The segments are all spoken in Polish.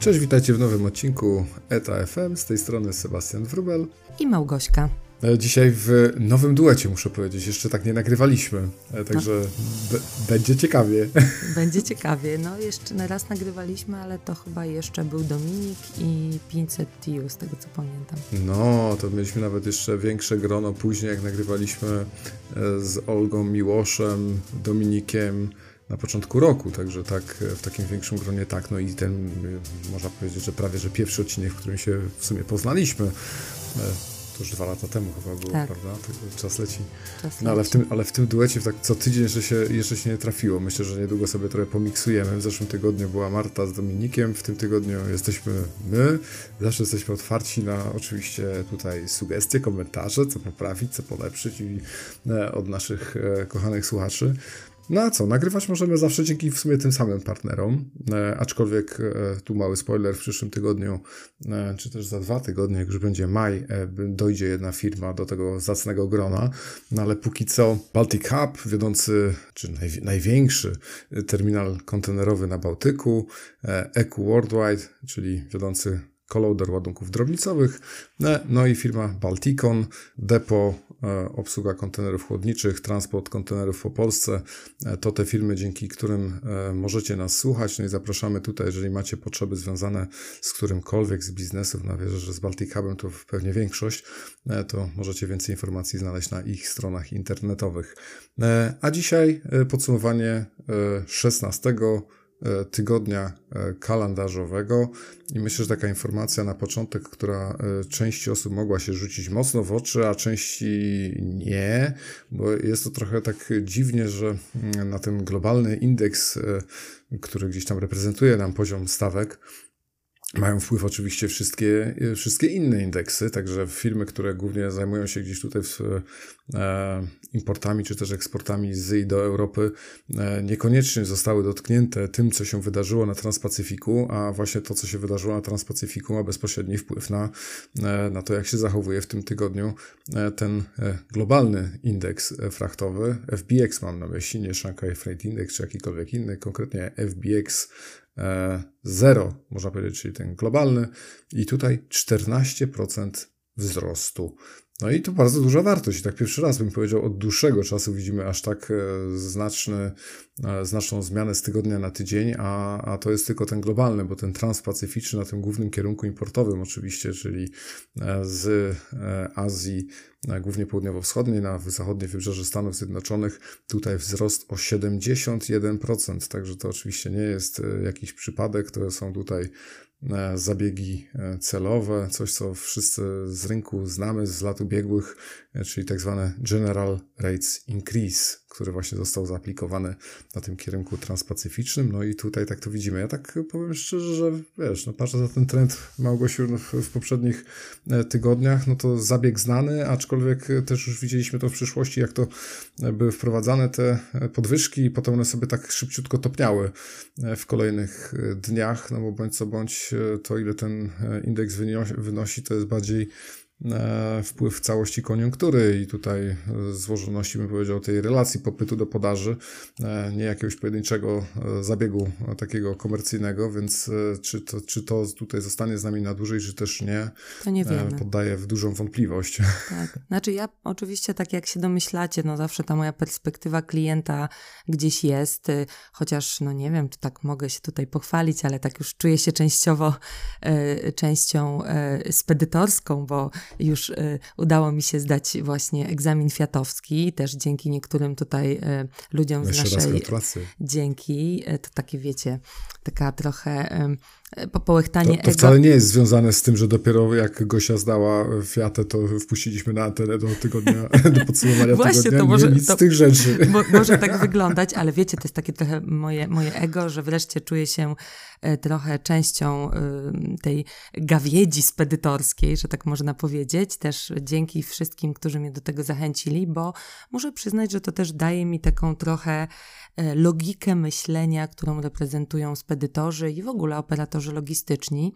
Cześć, witajcie w nowym odcinku ETA FM. Z tej strony Sebastian Wrubel i Małgośka. E, dzisiaj w nowym duecie, muszę powiedzieć. Jeszcze tak nie nagrywaliśmy, e, także no. będzie ciekawie. Będzie ciekawie. No, jeszcze raz nagrywaliśmy, ale to chyba jeszcze był Dominik i 500 TU, z tego co pamiętam. No, to mieliśmy nawet jeszcze większe grono później, jak nagrywaliśmy e, z Olgą Miłoszem, Dominikiem na początku roku, także tak w takim większym gronie tak, no i ten można powiedzieć, że prawie, że pierwszy odcinek, w którym się w sumie poznaliśmy to już dwa lata temu chyba było, tak. prawda? Czas leci. Czas no ale w tym, ale w tym duecie tak co tydzień jeszcze się, jeszcze się nie trafiło. Myślę, że niedługo sobie trochę pomiksujemy. W zeszłym tygodniu była Marta z Dominikiem, w tym tygodniu jesteśmy my. Zawsze jesteśmy otwarci na oczywiście tutaj sugestie, komentarze, co poprawić, co polepszyć i e, od naszych e, kochanych słuchaczy. No a co, nagrywać możemy zawsze dzięki w sumie tym samym partnerom, e, aczkolwiek e, tu mały spoiler, w przyszłym tygodniu, e, czy też za dwa tygodnie, jak już będzie maj, e, dojdzie jedna firma do tego zacnego grona, no ale póki co Baltic Hub, wiodący, czy naj, największy terminal kontenerowy na Bałtyku, e, EQ Worldwide, czyli wiodący kolauder ładunków drobnicowych, e, no i firma Balticon, depo, e, obsługa kontenerów chłodniczych, transport kontenerów po Polsce. E, to te firmy, dzięki którym możecie nas słuchać. No i zapraszamy tutaj, jeżeli macie potrzeby związane z którymkolwiek z biznesów, no wierzę, że z Baltic Hubem to pewnie większość, to możecie więcej informacji znaleźć na ich stronach internetowych. A dzisiaj podsumowanie 16 E, tygodnia e, kalendarzowego. I myślę, że taka informacja na początek, która e, części osób mogła się rzucić mocno w oczy, a części nie, bo jest to trochę tak dziwnie, że mm, na ten globalny indeks, który gdzieś tam reprezentuje nam poziom stawek, mają wpływ oczywiście wszystkie, wszystkie inne indeksy, także firmy, które głównie zajmują się gdzieś tutaj e, importami czy też eksportami z i do Europy, e, niekoniecznie zostały dotknięte tym, co się wydarzyło na Transpacyfiku, a właśnie to, co się wydarzyło na Transpacyfiku ma bezpośredni wpływ na, e, na to, jak się zachowuje w tym tygodniu e, ten e, globalny indeks frachtowy. FBX mam na myśli, nie Shanghai Freight Index czy jakikolwiek inny, konkretnie FBX zero, można powiedzieć, czyli ten globalny, i tutaj 14% wzrostu. No i to bardzo duża wartość. I tak pierwszy raz bym powiedział, od dłuższego czasu widzimy aż tak e, znaczny, e, znaczną zmianę z tygodnia na tydzień, a, a to jest tylko ten globalny, bo ten transpacyficzny na tym głównym kierunku importowym oczywiście, czyli z Azji, głównie południowo-wschodniej, na zachodnie wybrzeże Stanów Zjednoczonych, tutaj wzrost o 71%, także to oczywiście nie jest jakiś przypadek, to są tutaj E, zabiegi e, celowe, coś co wszyscy z rynku znamy z lat ubiegłych, e, czyli tak zwane General Rates Increase, który właśnie został zaaplikowany na tym kierunku transpacyficznym. No i tutaj tak to widzimy. Ja tak powiem szczerze, że wiesz, no patrzę za ten trend Małgosiu w, w poprzednich tygodniach, no to zabieg znany, aczkolwiek też już widzieliśmy to w przyszłości, jak to były wprowadzane te podwyżki i potem one sobie tak szybciutko topniały w kolejnych dniach, no bo bądź co bądź to, ile ten e, indeks wynosi, to jest bardziej E, wpływ całości koniunktury i tutaj e, złożoności, bym powiedział, tej relacji popytu do podaży, e, nie jakiegoś pojedynczego zabiegu takiego komercyjnego, więc czy to, czy to tutaj zostanie z nami na dłużej, czy też nie, to nie wiemy. poddaję w dużą wątpliwość. Tak, znaczy ja oczywiście, tak jak się domyślacie, no zawsze ta moja perspektywa klienta gdzieś jest, chociaż no nie wiem, czy tak mogę się tutaj pochwalić, ale tak już czuję się częściowo częścią spedytorską, bo już y, udało mi się zdać właśnie egzamin fiatowski, też dzięki niektórym tutaj y, ludziom z naszej... Dzięki, y, to takie wiecie, taka trochę połechtanie to, to wcale nie jest związane z tym, że dopiero jak Gosia zdała Fiatę, to wpuściliśmy na antenę do tygodnia, do podsumowania Właśnie, tygodnia. To może, nie, nic to, z tych rzeczy. Bo, może tak wyglądać, ale wiecie, to jest takie trochę moje, moje ego, że wreszcie czuję się e, trochę częścią tej gawiedzi spedytorskiej, że tak można powiedzieć. Też dzięki wszystkim, którzy mnie do tego zachęcili, bo muszę przyznać, że to też daje mi taką trochę e, logikę myślenia, którą reprezentują spedytorzy i w ogóle operatorzy operatorzy logistyczni.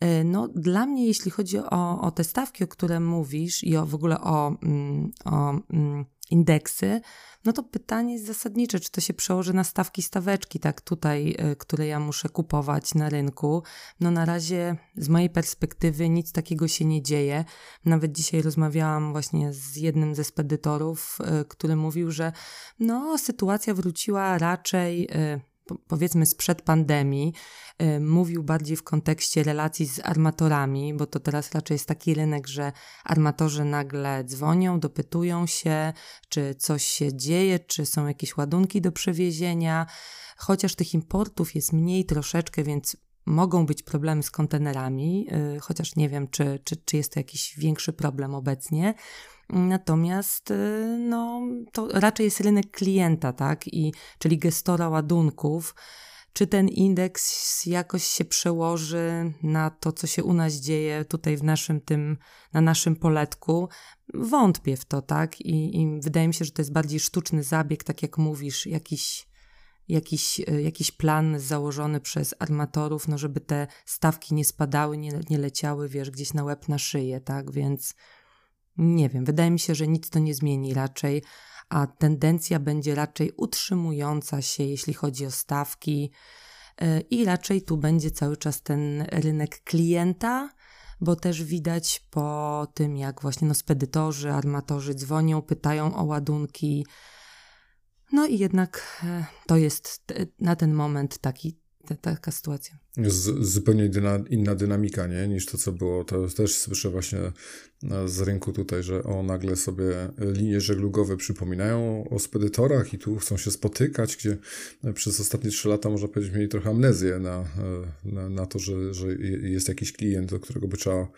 E, no, dla mnie, jeśli chodzi o, o te stawki, o które mówisz i o, w ogóle o, mm, o, mm, indeksy, no to pytanie jest zasadnicze, czy to się przełoży na stawki staweczki, tak tutaj, y, które ja muszę kupować na rynku. No na razie z mojej perspektywy nic takiego się nie dzieje. Nawet dzisiaj rozmawiałam właśnie z jednym ze spedytorów, y, który mówił, że no sytuacja wróciła raczej powiedzmy sprzed pandemii, y, mówił bardziej w kontekście relacji z armatorami, bo to teraz raczej jest taki rynek, że armatorzy nagle dzwonią, dopytują się, czy coś się dzieje, czy są jakieś ładunki do przewiezienia. Chociaż tych importów jest mniej troszeczkę, więc mogą być problemy z kontenerami, y, chociaż nie wiem, czy, czy, czy jest to jakiś większy problem obecnie. Natomiast y, no, to raczej jest rynek klienta, tak? I, czyli gestora ładunków. Czy ten indeks jakoś się przełoży na to, co się u nas dzieje tutaj w naszym tym, na naszym poletku? Wątpię w to, tak? I, I wydaje mi się, że to jest bardziej sztuczny zabieg, tak jak mówisz, jakiś, jakiś, y, jakiś plan założony przez armatorów, no żeby te stawki nie spadały, nie, nie leciały, wiesz, gdzieś na łeb, na szyję, tak? Więc nie wiem, wydaje mi się, że nic to nie zmieni raczej, a tendencja będzie raczej utrzymująca się, jeśli chodzi o stawki, e, i raczej tu będzie cały czas ten rynek klienta, bo też widać po tym, jak właśnie no, spedytorzy, armatorzy dzwonią, pytają o ładunki. No i jednak e, to jest na ten moment taki, taka sytuacja. Zupełnie dyna, inna dynamika, nie? Niż to, co było. To też słyszę właśnie e, z rynku tutaj, że o nagle sobie linie żeglugowe przypominają o spedytorach i tu chcą się spotykać, gdzie przez ostatnie trzy lata, można powiedzieć, mieli trochę amnezję na, e, na, na to, że, że jest jakiś klient, do którego by trzeba,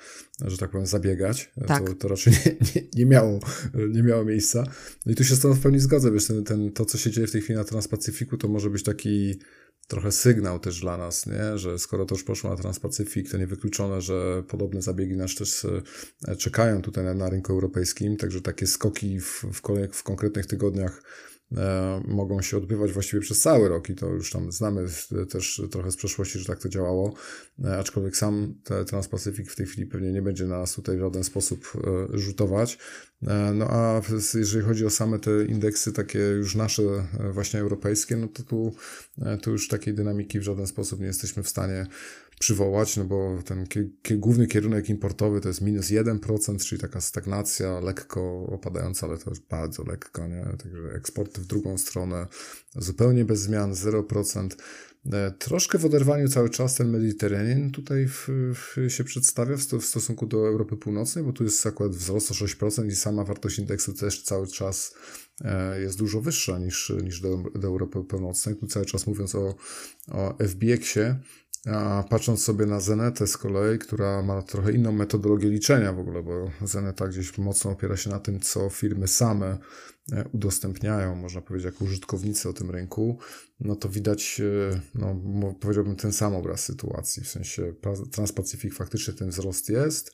że tak powiem, zabiegać. Tak. To, to raczej nie, nie, nie, miało, nie miało miejsca. No i tu się z tym w pełni zgodzę, wiesz, ten, ten, to, co się dzieje w tej chwili na Transpacyfiku, to może być taki trochę sygnał też dla nas, nie? że skoro to już poszło na Transpacyfik, to niewykluczone, że podobne zabiegi nas też e, czekają tutaj na, na rynku europejskim, także takie skoki w, w, w konkretnych tygodniach mogą się odbywać właściwie przez cały rok i to już tam znamy też trochę z przeszłości, że tak to działało, e, aczkolwiek sam Transpacyfik w tej chwili pewnie nie będzie na nas tutaj w żaden sposób e, rzutować. E, no a jeżeli chodzi o same te indeksy takie już nasze e, właśnie europejskie, no to tu, tu już takiej dynamiki w żaden sposób nie jesteśmy w stanie przywołać, no bo ten główny kierunek importowy to jest minus 1%, czyli taka stagnacja lekko opadająca, ale to już bardzo lekko, nie? Także eksporty w drugą stronę zupełnie bez zmian, 0%. E, troszkę w oderwaniu cały czas ten Mediterranean tutaj w, w się przedstawia w, sto, w, stosunku do Europy Północnej, bo tu jest akurat wzrost o 6% i sama wartość indeksu też cały czas e, jest dużo wyższa niż, niż do, do Europy Północnej. Tu cały czas mówiąc o, o FBX-ie, a patrząc sobie na Zenetę z kolei, która ma trochę inną metodologię liczenia w ogóle, bo Zeneta gdzieś mocno opiera się na tym, co firmy same e, udostępniają, można powiedzieć, jako użytkownicy o tym rynku, no to widać, e, no, powiedziałbym, ten sam obraz sytuacji. W sensie Transpacyfik faktycznie ten wzrost jest,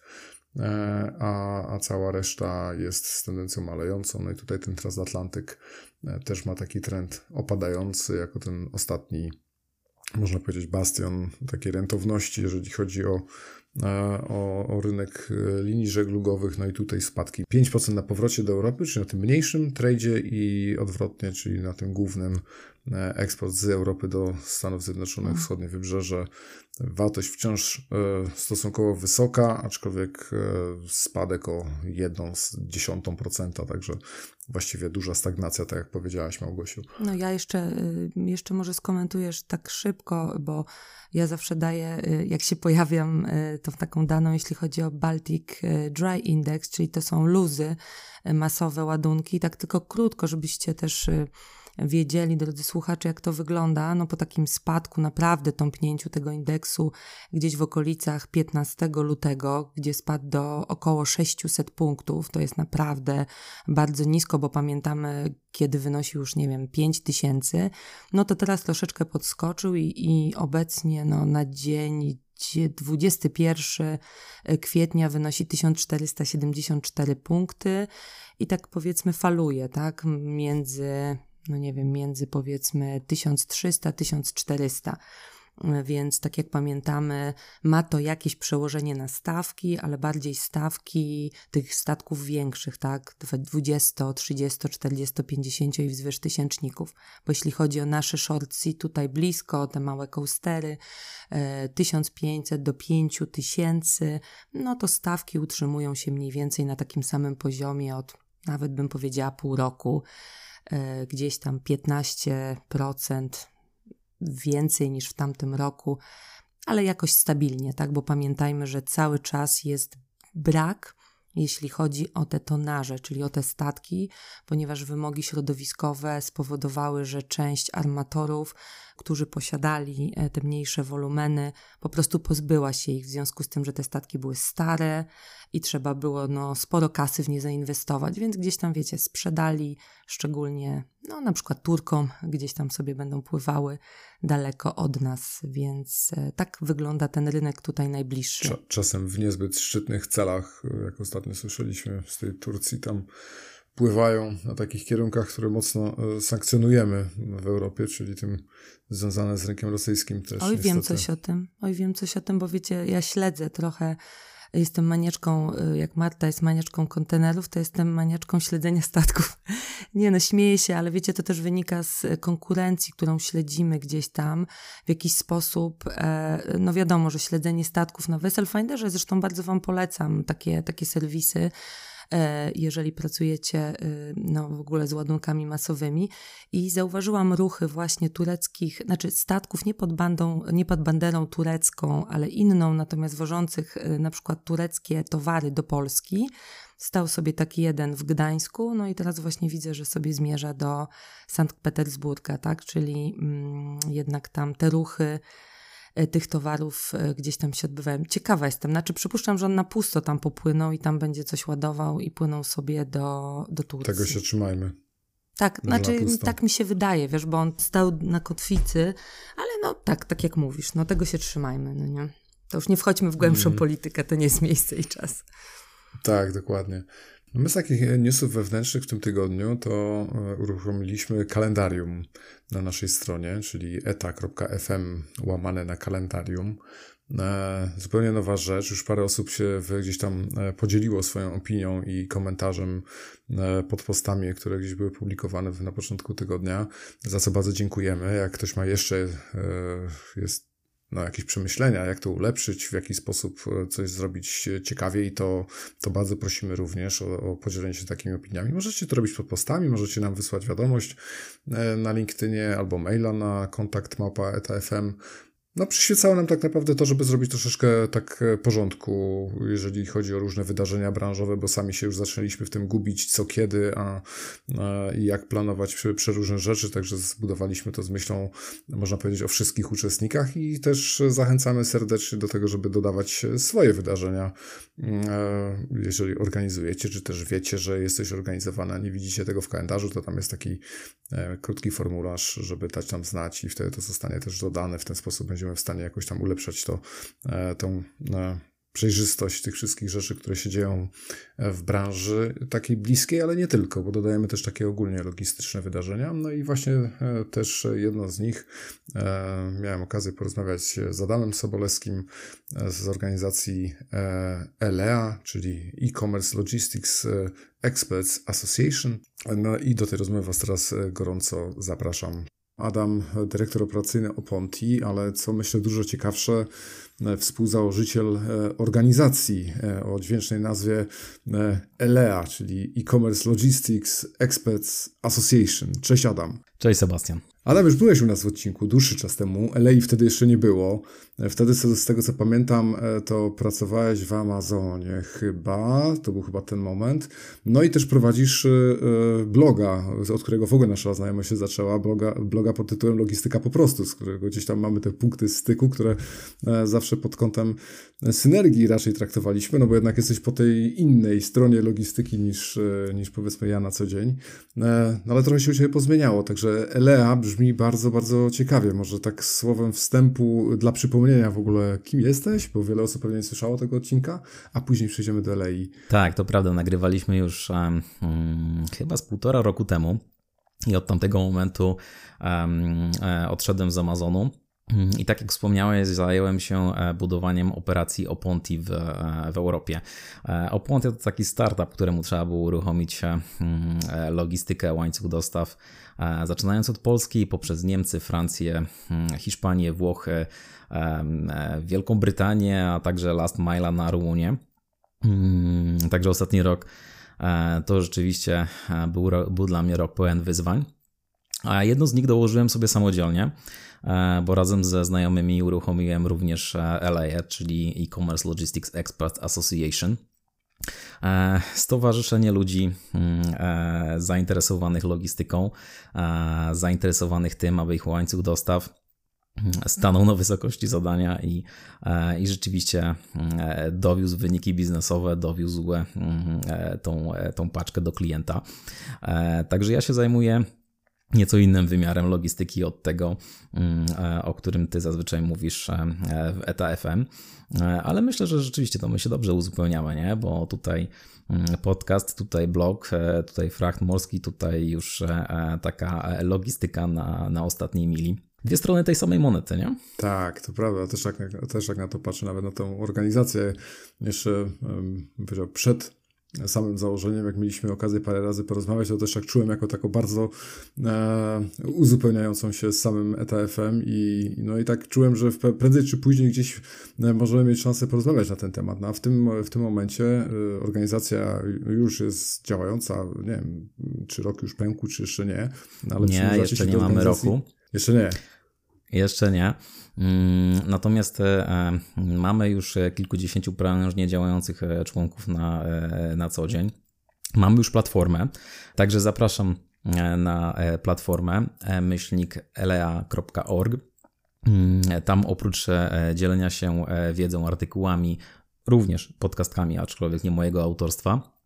e, a, a cała reszta jest z tendencją malejącą. No i tutaj ten transatlantyk też ma taki trend opadający, jako ten ostatni można powiedzieć, bastion takiej rentowności, jeżeli chodzi o, e, o, o, rynek e, linii żeglugowych. No i tutaj spadki 5% na powrocie do Europy, czyli na tym mniejszym tradzie i odwrotnie, czyli na tym głównym eksport z Europy do Stanów Zjednoczonych, mhm. wschodnie wybrzeże. Wartość wciąż e, stosunkowo wysoka, aczkolwiek e, spadek o 1,1%, także właściwie duża stagnacja, tak jak powiedziałaś, Małgosiu. No ja jeszcze, y, jeszcze może skomentujesz tak szybko, bo ja zawsze daję, y, jak się pojawiam, y, to w taką daną, jeśli chodzi o Baltic Dry Index, czyli to są luzy, masowe ładunki, tak tylko krótko, żebyście też wiedzieli, drodzy słuchacze, jak to wygląda, no po takim spadku, naprawdę tąpnięciu tego indeksu gdzieś w okolicach 15 lutego, gdzie spadł do około 600 punktów, to jest naprawdę bardzo nisko, bo pamiętamy, kiedy wynosił już, nie wiem, 5000, no to teraz troszeczkę podskoczył i, i obecnie no, na dzień 21 kwietnia wynosi 1474 punkty i tak powiedzmy faluje, tak, między no nie wiem, między powiedzmy 1300 1400. więc tak jak pamiętamy, ma to jakieś przełożenie na stawki, ale bardziej stawki tych statków większych, tak, 20, 30, 40, 50 i wzwyż tysięczników, bo jeśli chodzi o nasze shortsy, tutaj blisko, te małe coastery, 1500 e, do 5000, no to stawki utrzymują się mniej więcej na takim samym poziomie od nawet bym powiedziała pół roku, gdzieś tam 15% więcej niż w tamtym roku, ale jakoś stabilnie, tak? Bo pamiętajmy, że cały czas jest brak jeśli chodzi o te tonaże, czyli o te statki, ponieważ wymogi środowiskowe spowodowały, że część armatorów, którzy posiadali e, te mniejsze wolumeny, po prostu pozbyła się ich w związku z tym, że te statki były stare i trzeba było no, sporo kasy w nie zainwestować, więc gdzieś tam, wiecie, sprzedali, szczególnie no, na przykład Turkom, gdzieś tam sobie będą pływały daleko od nas, więc e, tak wygląda ten rynek tutaj najbliższy. Czasem w niezbyt szczytnych celach, e, jak ostatnio słyszeliśmy z tej Turcji, tam pływają na takich kierunkach, które mocno e, sankcjonujemy w Europie, czyli tym związane z rynkiem rosyjskim też. Oj, niestety. wiem coś o tym. Oj, wiem coś o tym, bo wiecie, ja śledzę trochę jestem maniaczką, y, jak Marta jest maniaczką kontenerów, to jestem maniaczką śledzenia statków. Nie no, śmieję się, ale wiecie, to też wynika z konkurencji, którą śledzimy gdzieś tam w jakiś sposób. E, no wiadomo, że śledzenie statków na Vesselfinderze, zresztą bardzo Wam polecam takie, takie serwisy, E, jeżeli pracujecie e, no, w ogóle z ładunkami masowymi. I zauważyłam ruchy właśnie tureckich, znaczy statków nie pod, bandą, nie pod banderą turecką, ale inną, natomiast wożących e, na przykład tureckie towary do Polski. Stał sobie taki jeden w Gdańsku, no i teraz właśnie widzę, że sobie zmierza do Sankt Petersburga, tak? Czyli mm, jednak tam te ruchy E, tych towarów e, gdzieś tam się odbywają. Ciekawa jestem, znaczy przypuszczam, że on na pusto tam popłynął i tam będzie coś ładował i płynął sobie do, do Turcji. Tego się trzymajmy. Tak, znaczy tak mi się wydaje, wiesz, bo on stał na kotwicy, ale no tak, tak jak mówisz, no tego się trzymajmy, no nie? To już nie wchodźmy w głębszą mm. politykę, to nie jest miejsce i czas. Tak, dokładnie. No my z takich newsów wewnętrznych w tym tygodniu to e, uruchomiliśmy kalendarium na naszej stronie, czyli eta.fm łamane na kalendarium. E, zupełnie nowa rzecz. Już parę osób się gdzieś tam e, podzieliło swoją opinią i komentarzem pod postami, które gdzieś były publikowane na początku tygodnia, za co bardzo dziękujemy. Jak ktoś ma jeszcze, jest no, jakieś przemyślenia, jak to ulepszyć, w jaki sposób e, coś zrobić ciekawiej, to, to bardzo prosimy również o, o podzielenie się takimi opiniami. Możecie to robić pod postami, możecie nam wysłać wiadomość e, na LinkedInie albo maila na kontakt no, przyświecało nam tak naprawdę to, żeby zrobić troszeczkę tak e, porządku, jeżeli chodzi o różne wydarzenia branżowe, bo sami się już zaczęliśmy w tym gubić, co kiedy, a, i jak planować przeróżne rzeczy, także zbudowaliśmy to z myślą, można powiedzieć, o wszystkich uczestnikach i też zachęcamy serdecznie do tego, żeby dodawać swoje wydarzenia, mm, e, jeżeli organizujecie, czy też wiecie, że jesteś organizowana, nie widzicie tego w kalendarzu, to tam jest taki e, krótki formularz, żeby dać nam znać i wtedy to zostanie też dodane, w ten sposób będzie będziemy w stanie jakoś tam ulepszać to, e, tą e, przejrzystość tych wszystkich rzeczy, które się dzieją e, w branży takiej bliskiej, ale nie tylko, bo dodajemy też takie ogólnie logistyczne wydarzenia. No i właśnie też jedno z nich, miałem okazję porozmawiać z Adamem Sobolewskim z organizacji ELEA, czyli E-Commerce Logistics Experts Association. No i do tej rozmowy Was teraz gorąco zapraszam. Adam, dyrektor operacyjny Oponti, ale co myślę dużo ciekawsze, współzałożyciel e, organizacji e, o dźwięcznej nazwie ELEA, czyli E-Commerce Logistics Experts Association. Cześć Adam. Cześć Sebastian. Adam, już byłeś u nas w odcinku dłuższy czas temu. LA wtedy jeszcze nie było. Wtedy, z tego co pamiętam, e, to pracowałeś w Amazonie chyba. To był chyba ten moment. No i też prowadzisz e, e, bloga, od którego w ogóle nasza znajomość się zaczęła. Bloga, bloga pod tytułem Logistyka po prostu, z którego gdzieś tam mamy te punkty styku, które zawsze pod kątem synergii raczej traktowaliśmy, no bo jednak jesteś po tej innej stronie logistyki niż, niż powiedzmy ja na co dzień. No ale trochę się u Ciebie pozmieniało, także LEA brzmi bardzo, bardzo ciekawie. Może tak słowem wstępu dla przypomnienia w ogóle, kim jesteś, bo wiele osób pewnie nie słyszało tego odcinka, a później przejdziemy do LEI. Tak, to prawda, nagrywaliśmy już um, chyba z półtora roku temu i od tamtego momentu um, odszedłem z Amazonu. Mm, I tak jak wspomniałeś, zająłem się budowaniem operacji Oponti w, w Europie. Oponti to taki startup, któremu trzeba było uruchomić logistykę, łańcuch dostaw, zaczynając od Polski, poprzez Niemcy, Francję, Hiszpanię, Włochy, Wielką Brytanię, a także last mile na Rumunię. Mm, także ostatni rok e, to rzeczywiście e, był, był dla mnie rok pełen wyzwań. A jedno z nich dołożyłem sobie samodzielnie, e, bo razem ze znajomymi uruchomiłem również LAE, czyli E-Commerce Logistics Experts Association. Stowarzyszenie ludzi mm, zainteresowanych logistyką, zainteresowanych tym, aby ich łańcuch dostaw stanął na wysokości zadania i, e, i rzeczywiście e, dowiózł wyniki biznesowe, dowiózł e, tą, tą paczkę do klienta. Także ja się zajmuję nieco innym wymiarem logistyki od tego, mm, o którym ty zazwyczaj mówisz w ETA FM, ale myślę, że rzeczywiście to my się dobrze uzupełniamy, nie? bo tutaj mm, podcast, tutaj blog, tutaj fracht morski, tutaj już taka logistyka na, na ostatniej mili dwie strony tej samej monety, nie? Tak, to prawda. Też jak, też jak na to patrzę, nawet na tą organizację, jeszcze przed samym założeniem, jak mieliśmy okazję parę razy porozmawiać, to też tak czułem jako taką bardzo e, uzupełniającą się z samym ETFM i no i tak czułem, że w, prędzej czy później gdzieś e, możemy mieć szansę porozmawiać na ten temat. No, a w tym, w tym momencie e, organizacja już jest działająca, nie wiem, czy rok już pękł, czy jeszcze nie. No, ale nie, jeszcze nie mamy roku. Jeszcze nie. Jeszcze nie. Mm, natomiast e, mamy już kilkudziesięciu prężnie działających e, członków na, e, na co dzień. Mamy już platformę, także zapraszam na platformę myślnik elea.org. Mm, tam oprócz dzielenia się wiedzą, artykułami, również podcastkami, aczkolwiek nie mojego autorstwa,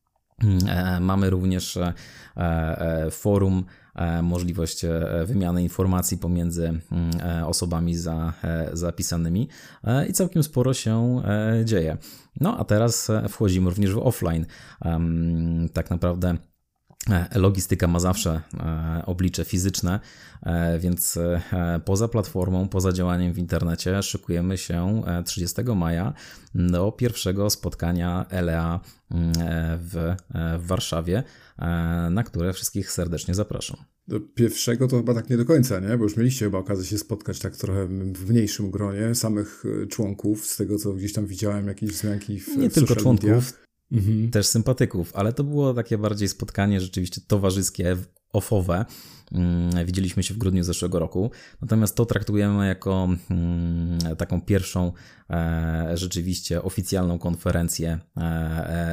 mamy również forum E, możliwość e, wymiany informacji pomiędzy mm, e, osobami za, zapisanymi i całkiem sporo się dzieje. No a teraz wchodzimy również w offline. Tak naprawdę Logistyka ma zawsze oblicze fizyczne, więc poza platformą, poza działaniem w internecie szykujemy się 30 maja do pierwszego spotkania LEA mm, w, w Warszawie. E, na które wszystkich serdecznie zapraszam. Do pierwszego to chyba tak nie do końca, nie? Bo już mieliście chyba okazję się spotkać tak trochę w mniejszym gronie samych e, członków, z tego co gdzieś tam widziałem, jakieś wzmianki w Nie w tylko członków, mhm. też sympatyków, ale to było takie bardziej spotkanie rzeczywiście towarzyskie, ofowe. Mm, widzieliśmy się w grudniu zeszłego roku. Natomiast to traktujemy jako mm, taką pierwszą e, rzeczywiście oficjalną konferencję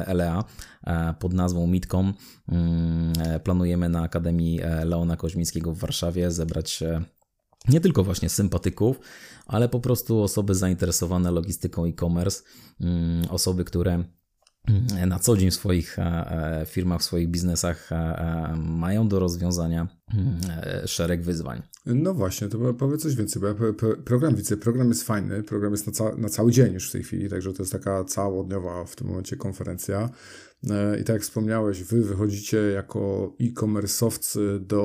LEA e, pod nazwą Mitcom. Mm, planujemy na Akademii e, Leona Koźmińskiego w Warszawie zebrać nie tylko właśnie sympatyków, ale po prostu osoby zainteresowane logistyką e-commerce, osoby, które. Na co dzień w swoich e, e, firmach, w swoich biznesach e, mają do rozwiązania szereg wyzwań. No właśnie, to powiedz coś więcej, bo ja program widzę, program jest fajny, program jest na, ca na cały dzień już w tej chwili, także to jest taka całodniowa w tym momencie konferencja. E, I tak jak wspomniałeś, wy wychodzicie jako e-commerce'owcy do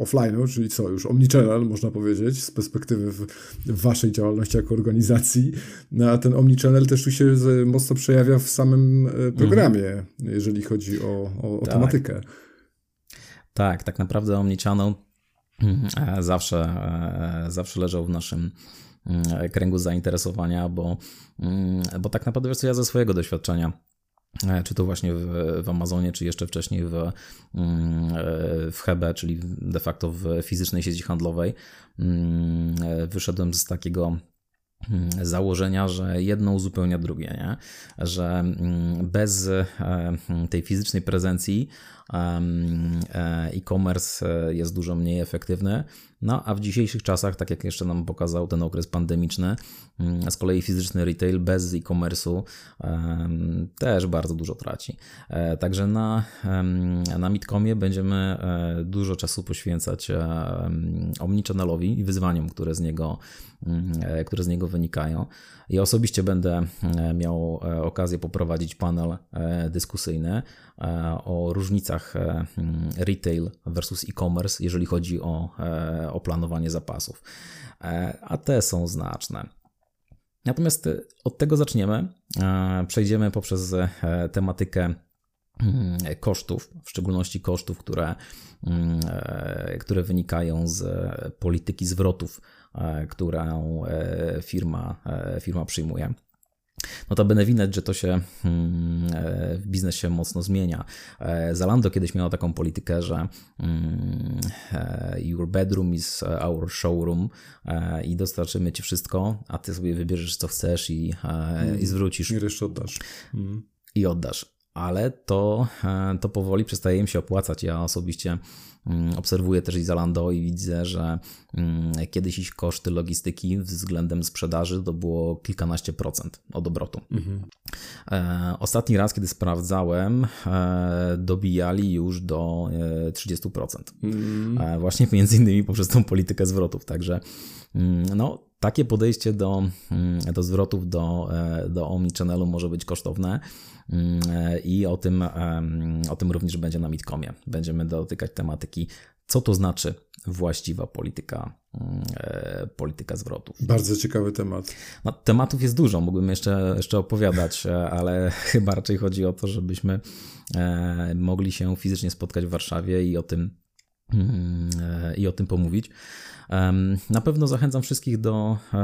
offline'u, czyli co, już omnichannel można powiedzieć, z perspektywy w, w waszej działalności jako organizacji. No, a ten omnichannel też tu się mocno przejawia w samym e, programie, mhm. jeżeli chodzi o, o, o tak. tematykę. Tak, tak naprawdę omnichannel mhm, e, zawsze, zawsze leżał w naszym mm, kręgu zainteresowania, bo, mm, bo tak naprawdę wiesz co, ja ze swojego doświadczenia czy to właśnie w, w Amazonie, czy jeszcze wcześniej w, mm, e, w Hebe, czyli de facto w fizycznej sieci handlowej, mm, e, wyszedłem z takiego mm, założenia, że jedno uzupełnia drugie, nie? że bez tej fizycznej prezencji e-commerce jest dużo mniej efektywny, no a w dzisiejszych czasach, tak jak jeszcze nam pokazał ten okres pandemiczny, mm, z kolei fizyczny retail bez e-commerce'u też bardzo dużo traci. E, także na, na Mitcomie będziemy e, dużo czasu poświęcać omnichannalowi i wyzwaniom, które z niego, mm, e, które z niego wynikają. Ja osobiście będę miał okazję poprowadzić panel dyskusyjny o różnicach mm, retail versus e-commerce, jeżeli chodzi o o planowanie zapasów. A te są znaczne. Natomiast od tego zaczniemy. Przejdziemy poprzez tematykę mm, kosztów, w szczególności kosztów, które, mm, które wynikają z polityki zwrotów, którą firma, firma przyjmuje. Notabene widać, że to się mm, e, w biznesie mocno zmienia. E, Zalando kiedyś miało taką politykę, że mm, e, your bedroom is our showroom i dostarczymy ci wszystko, a ty sobie wybierzesz co chcesz i, i zwrócisz. I jeszcze oddasz. Mm. I oddasz. Ale to, to powoli przestaje im się opłacać. Ja osobiście Mm, obserwuję też i Zalando i widzę, że mm, kiedyś ich koszty logistyki względem sprzedaży to było kilkanaście procent od obrotu. Mhm. E, ostatni raz, kiedy sprawdzałem, e, dobijali już do 30%. E, mhm. Właśnie między innymi poprzez tą politykę zwrotów. Także mm, no, takie podejście do, do zwrotów do, do omnichannelu może być kosztowne. Mm, i o tym, o tym również będzie na Mitkomie. Będziemy dotykać tematyki, co to znaczy właściwa polityka, mm, e, polityka zwrotów. Bardzo ciekawy temat. No, tematów jest dużo, mógłbym jeszcze, jeszcze opowiadać, e, ale chyba raczej chodzi o to, żebyśmy e, mogli się fizycznie spotkać w Warszawie i o tym, mm, i o tym pomówić. Na pewno zachęcam wszystkich do, e,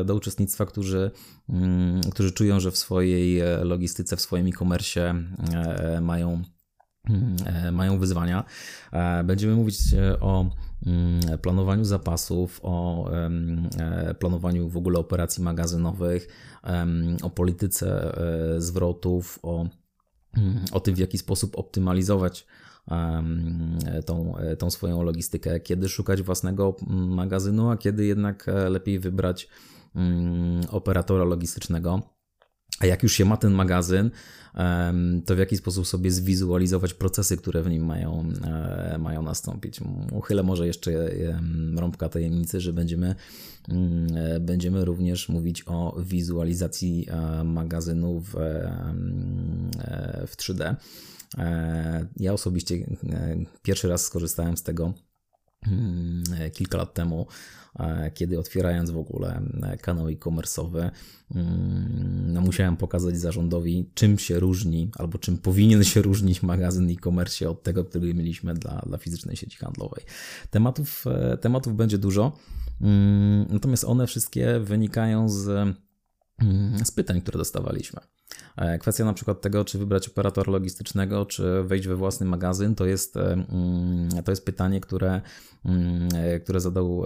e, do uczestnictwa, którzy, mm, którzy czują, że w swojej e, logistyce, w swoim e-commerce mają mm, mają wyzwania. Będziemy mówić o mm, planowaniu zapasów, o planowaniu w ogóle operacji magazynowych, o polityce zwrotów, o, o tym, w jaki sposób optymalizować tą, tą swoją logistykę, kiedy szukać własnego magazynu, a kiedy jednak e, lepiej wybrać mm, operatora logistycznego. A jak już się ma ten magazyn, to w jaki sposób sobie zwizualizować procesy, które w nim mają, e, mają nastąpić. Uchylę może jeszcze rąbka tajemnicy, że będziemy, mm, e, będziemy również mówić o wizualizacji magazynu w, w 3D. E, ja osobiście e, pierwszy raz skorzystałem z tego mm, kilka lat temu, e, kiedy otwierając w ogóle kanał e-commerce'owy, mm, no musiałem pokazać zarządowi, czym się różni, albo czym powinien się różnić magazyn e-commerce od tego, który mieliśmy dla, dla fizycznej sieci handlowej. Tematów, tematów będzie dużo, mm, natomiast one wszystkie wynikają z, z pytań, które dostawaliśmy. E, kwestia na przykład tego, czy wybrać operatora logistycznego, czy wejść we własny magazyn, to jest, e, mm, to jest pytanie, które, mm, e, które zadał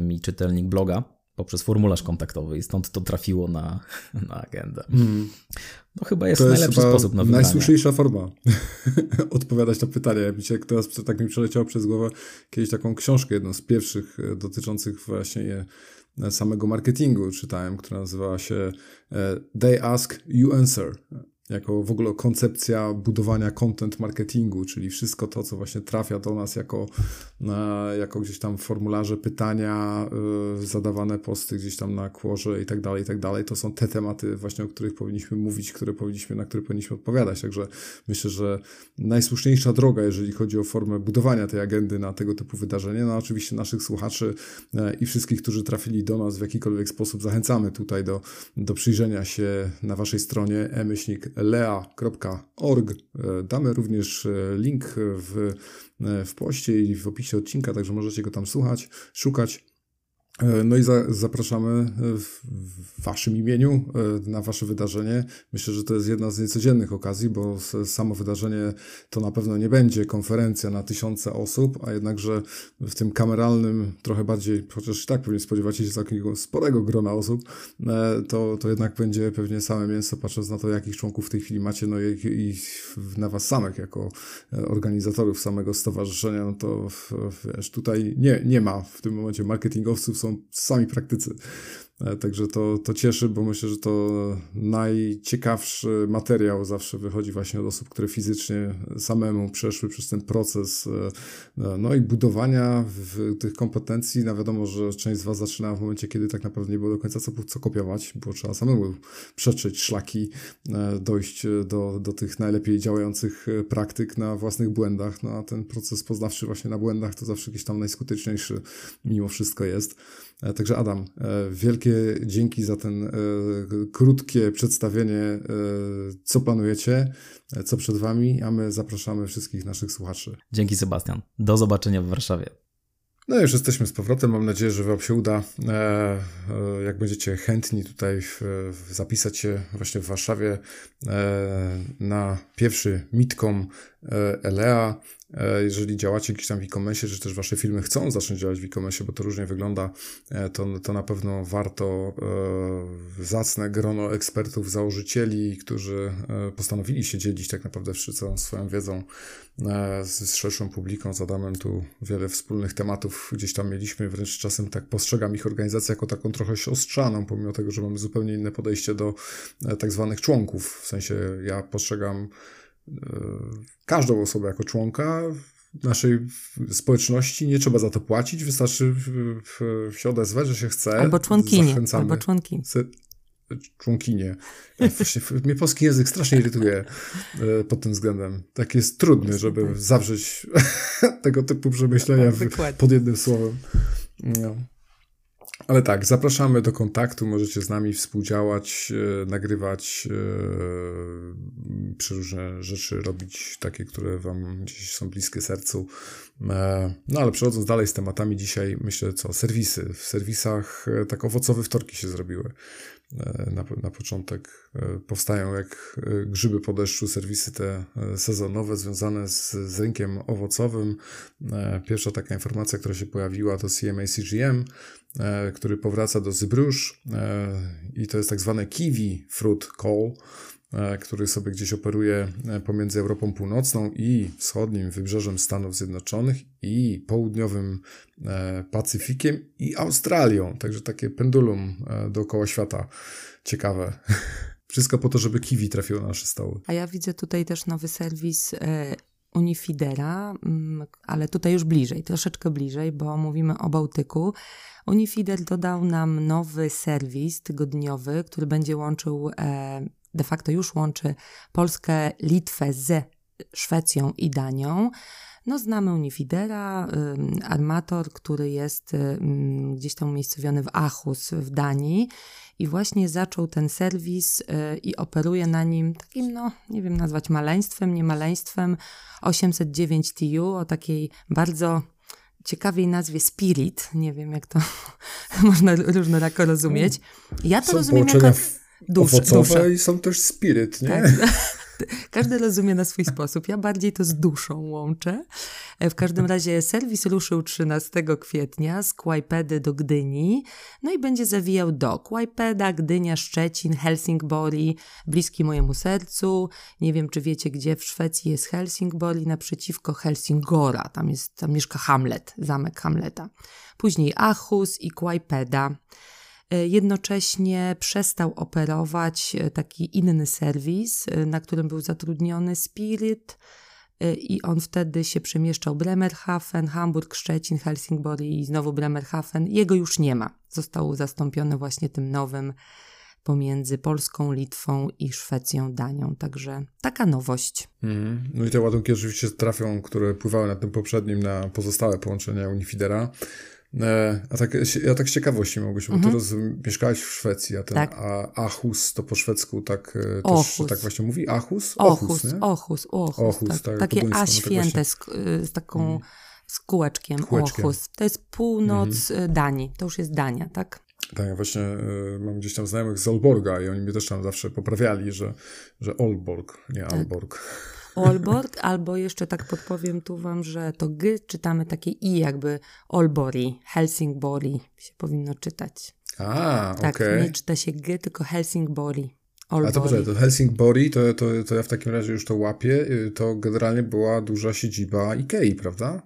mi czytelnik bloga poprzez formularz kontaktowy i stąd to trafiło na, na agendę. Mm. No chyba jest to najlepszy jest sposób na wybranie. Najsłuszniejsza forma odpowiadać na pytanie. Mi się teraz tak mi przeleciało przez głowę kiedyś taką książkę, jedną z pierwszych dotyczących właśnie samego marketingu czytałem, która nazywała się e, They Ask, You Answer jako w ogóle koncepcja budowania content marketingu, czyli wszystko to, co właśnie trafia do nas jako, jako gdzieś tam formularze, pytania, y, zadawane posty gdzieś tam na kłorze i tak dalej, i tak dalej. To są te tematy właśnie, o których powinniśmy mówić, które powinniśmy, na które powinniśmy odpowiadać. Także myślę, że najsłuszniejsza droga, jeżeli chodzi o formę budowania tej agendy na tego typu wydarzenie, no oczywiście naszych słuchaczy e, i wszystkich, którzy trafili do nas w jakikolwiek sposób, zachęcamy tutaj do, do przyjrzenia się na waszej stronie e-myślnik lea.org. Damy również e, link w, e, w poście i w opisie odcinka, także możecie go tam słuchać, szukać. E, no i za, zapraszamy w, w Waszym imieniu e, na Wasze wydarzenie. Myślę, że to jest jedna z niecodziennych okazji, bo samo wydarzenie to na pewno nie będzie konferencja na tysiące osób, a jednakże w tym kameralnym, trochę bardziej, chociaż i tak pewnie spodziewacie się takiego sporego grona osób, e, to, to jednak będzie pewnie same mięso, patrząc na to, jakich członków w tej chwili macie, no i, i na Was samych, jako organizatorów samego stowarzyszenia, no to wiesz, tutaj nie, nie ma w tym momencie marketingowców, są sami praktycy. E, także to, to cieszy, bo myślę, że to najciekawszy materiał zawsze wychodzi właśnie od osób, które fizycznie samemu przeszły przez ten proces e, no i budowania tych kompetencji. No wiadomo, że część z Was zaczyna w momencie, kiedy tak naprawdę nie było do końca co, co kopiować, bo trzeba samemu przetrzeć szlaki, e, dojść do, do tych najlepiej działających praktyk na własnych błędach. No a ten proces poznawczy właśnie na błędach to zawsze jakiś tam najskuteczniejszy mimo wszystko jest. E, także Adam, e, wielkie dzięki za ten e, krótkie przedstawienie, co planujecie, co przed Wami, a my zapraszamy wszystkich naszych słuchaczy. Dzięki Sebastian. Do zobaczenia w Warszawie. No już jesteśmy z powrotem. Mam nadzieję, że Wam się uda. Jak będziecie chętni tutaj zapisać się właśnie w Warszawie na pierwszy Mitcom Elea, jeżeli działacie gdzieś tam w e-commerce, czy też wasze firmy chcą zacząć działać w e-commerce, bo to różnie wygląda, e, to, to na pewno warto e, zacne grono ekspertów, założycieli, którzy postanowili się dzielić tak naprawdę całą swoją wiedzą z szerszą publiką. Z Adamem tu wiele wspólnych tematów gdzieś tam mieliśmy, wręcz czasem tak postrzegam ich organizację jako taką trochę siostrzaną, pomimo tego, że mamy zupełnie inne podejście do tak zwanych członków. W sensie ja postrzegam każdą osobę jako członka naszej społeczności. Nie trzeba za to płacić, wystarczy się odezwać, że się chce. Albo członkinie. Albo członki. Członkinie. Właśnie, mnie polski język strasznie irytuje e, pod tym względem. Tak jest trudny, żeby zawrzeć tego typu przemyślenia tak, pod jednym słowem. No. Ale tak, zapraszamy do kontaktu, możecie z nami współdziałać, e, nagrywać e, przeróżne rzeczy, robić takie, które Wam gdzieś są bliskie sercu. E, no ale przechodząc dalej z tematami dzisiaj, myślę co, serwisy. W serwisach tak owocowe wtorki się zrobiły. E, na, na początek e, powstają jak e, grzyby po deszczu serwisy te sezonowe związane z, z rynkiem owocowym. Pierwsza taka informacja, która się pojawiła to CMA CGM, który powraca do Zybruż i to jest tak zwane kiwi fruit call, który sobie gdzieś operuje e, pomiędzy Europą Północną i wschodnim wybrzeżem Stanów Zjednoczonych i południowym e, Pacyfikiem i Australią. Także takie pendulum dookoła świata. Ciekawe. Wszystko po to, żeby kiwi trafiło na nasze stoły. A ja widzę tutaj też nowy serwis Unifidera, mm, ale tutaj już bliżej, troszeczkę bliżej, bo mówimy o Bałtyku. Unifider dodał nam nowy serwis tygodniowy, który będzie łączył de facto już łączy Polskę, Litwę ze Szwecją i Danią. No, znamy Unifidera, armator, który jest gdzieś tam umiejscowiony w Aarhus w Danii i właśnie zaczął ten serwis y, i operuje na nim takim, no nie wiem nazwać maleństwem, nie maleństwem 809 TU o takiej bardzo ciekawej nazwie Spirit. Nie wiem, jak to można różnorako rozumieć. Ja to Są rozumiem jako dusz, owocowe i są też spiryt, nie? Tak. Każdy rozumie na swój sposób. Ja bardziej to z duszą łączę. E, w każdym razie serwis ruszył 13 kwietnia z Kłajpedy do Gdyni, no i będzie zawijał do Kłajpeda, Gdynia, Szczecin, Helsingborgi, bliski mojemu sercu. Nie wiem, czy wiecie, gdzie w Szwecji jest Helsingborgi, naprzeciwko Helsingora. Tam, jest, tam mieszka Hamlet, zamek Hamleta. Później Achus i Kłajpeda. E, jednocześnie przestał operować e, taki inny serwis, e, na którym był zatrudniony Spirit i on wtedy się przemieszczał Bremerhaven, Hamburg, Szczecin, Helsingborg i znowu Bremerhaven. Jego już nie ma. Został zastąpiony właśnie tym nowym pomiędzy Polską, Litwą i Szwecją, Danią. Także taka nowość. Mm. No i te ładunki oczywiście trafią, które pływały na tym poprzednim, na pozostałe połączenia Unifidera. E, a tak, ja tak z ciekawości się, bo ty mhm. roz, mieszkałeś w Szwecji, a ten tak. a Achus to po szwedzku tak e, też tak właśnie mówi? Achus? Ochus, Ochus, Ochus, Ochus, Ochus tak, tak, takie A tak święte z, e, z taką mm. z kółeczkiem, kółeczkiem. Ochus. To jest północ mm. Danii, to już jest Dania, tak? Tak, ja właśnie y, mam gdzieś tam znajomych z Olborga i oni mnie też tam zawsze poprawiali, że, że Olborg, nie tak. Olborg, albo jeszcze tak podpowiem tu wam, że to G czytamy takie I jakby Olbori, Helsingbori się powinno czytać. A, tak, okay. nie czyta się G, tylko Helsingbori. Olbori. A to poczekaj, to Helsingbori, to, to, to ja w takim razie już to łapię, y, to generalnie była duża siedziba Ikei, prawda?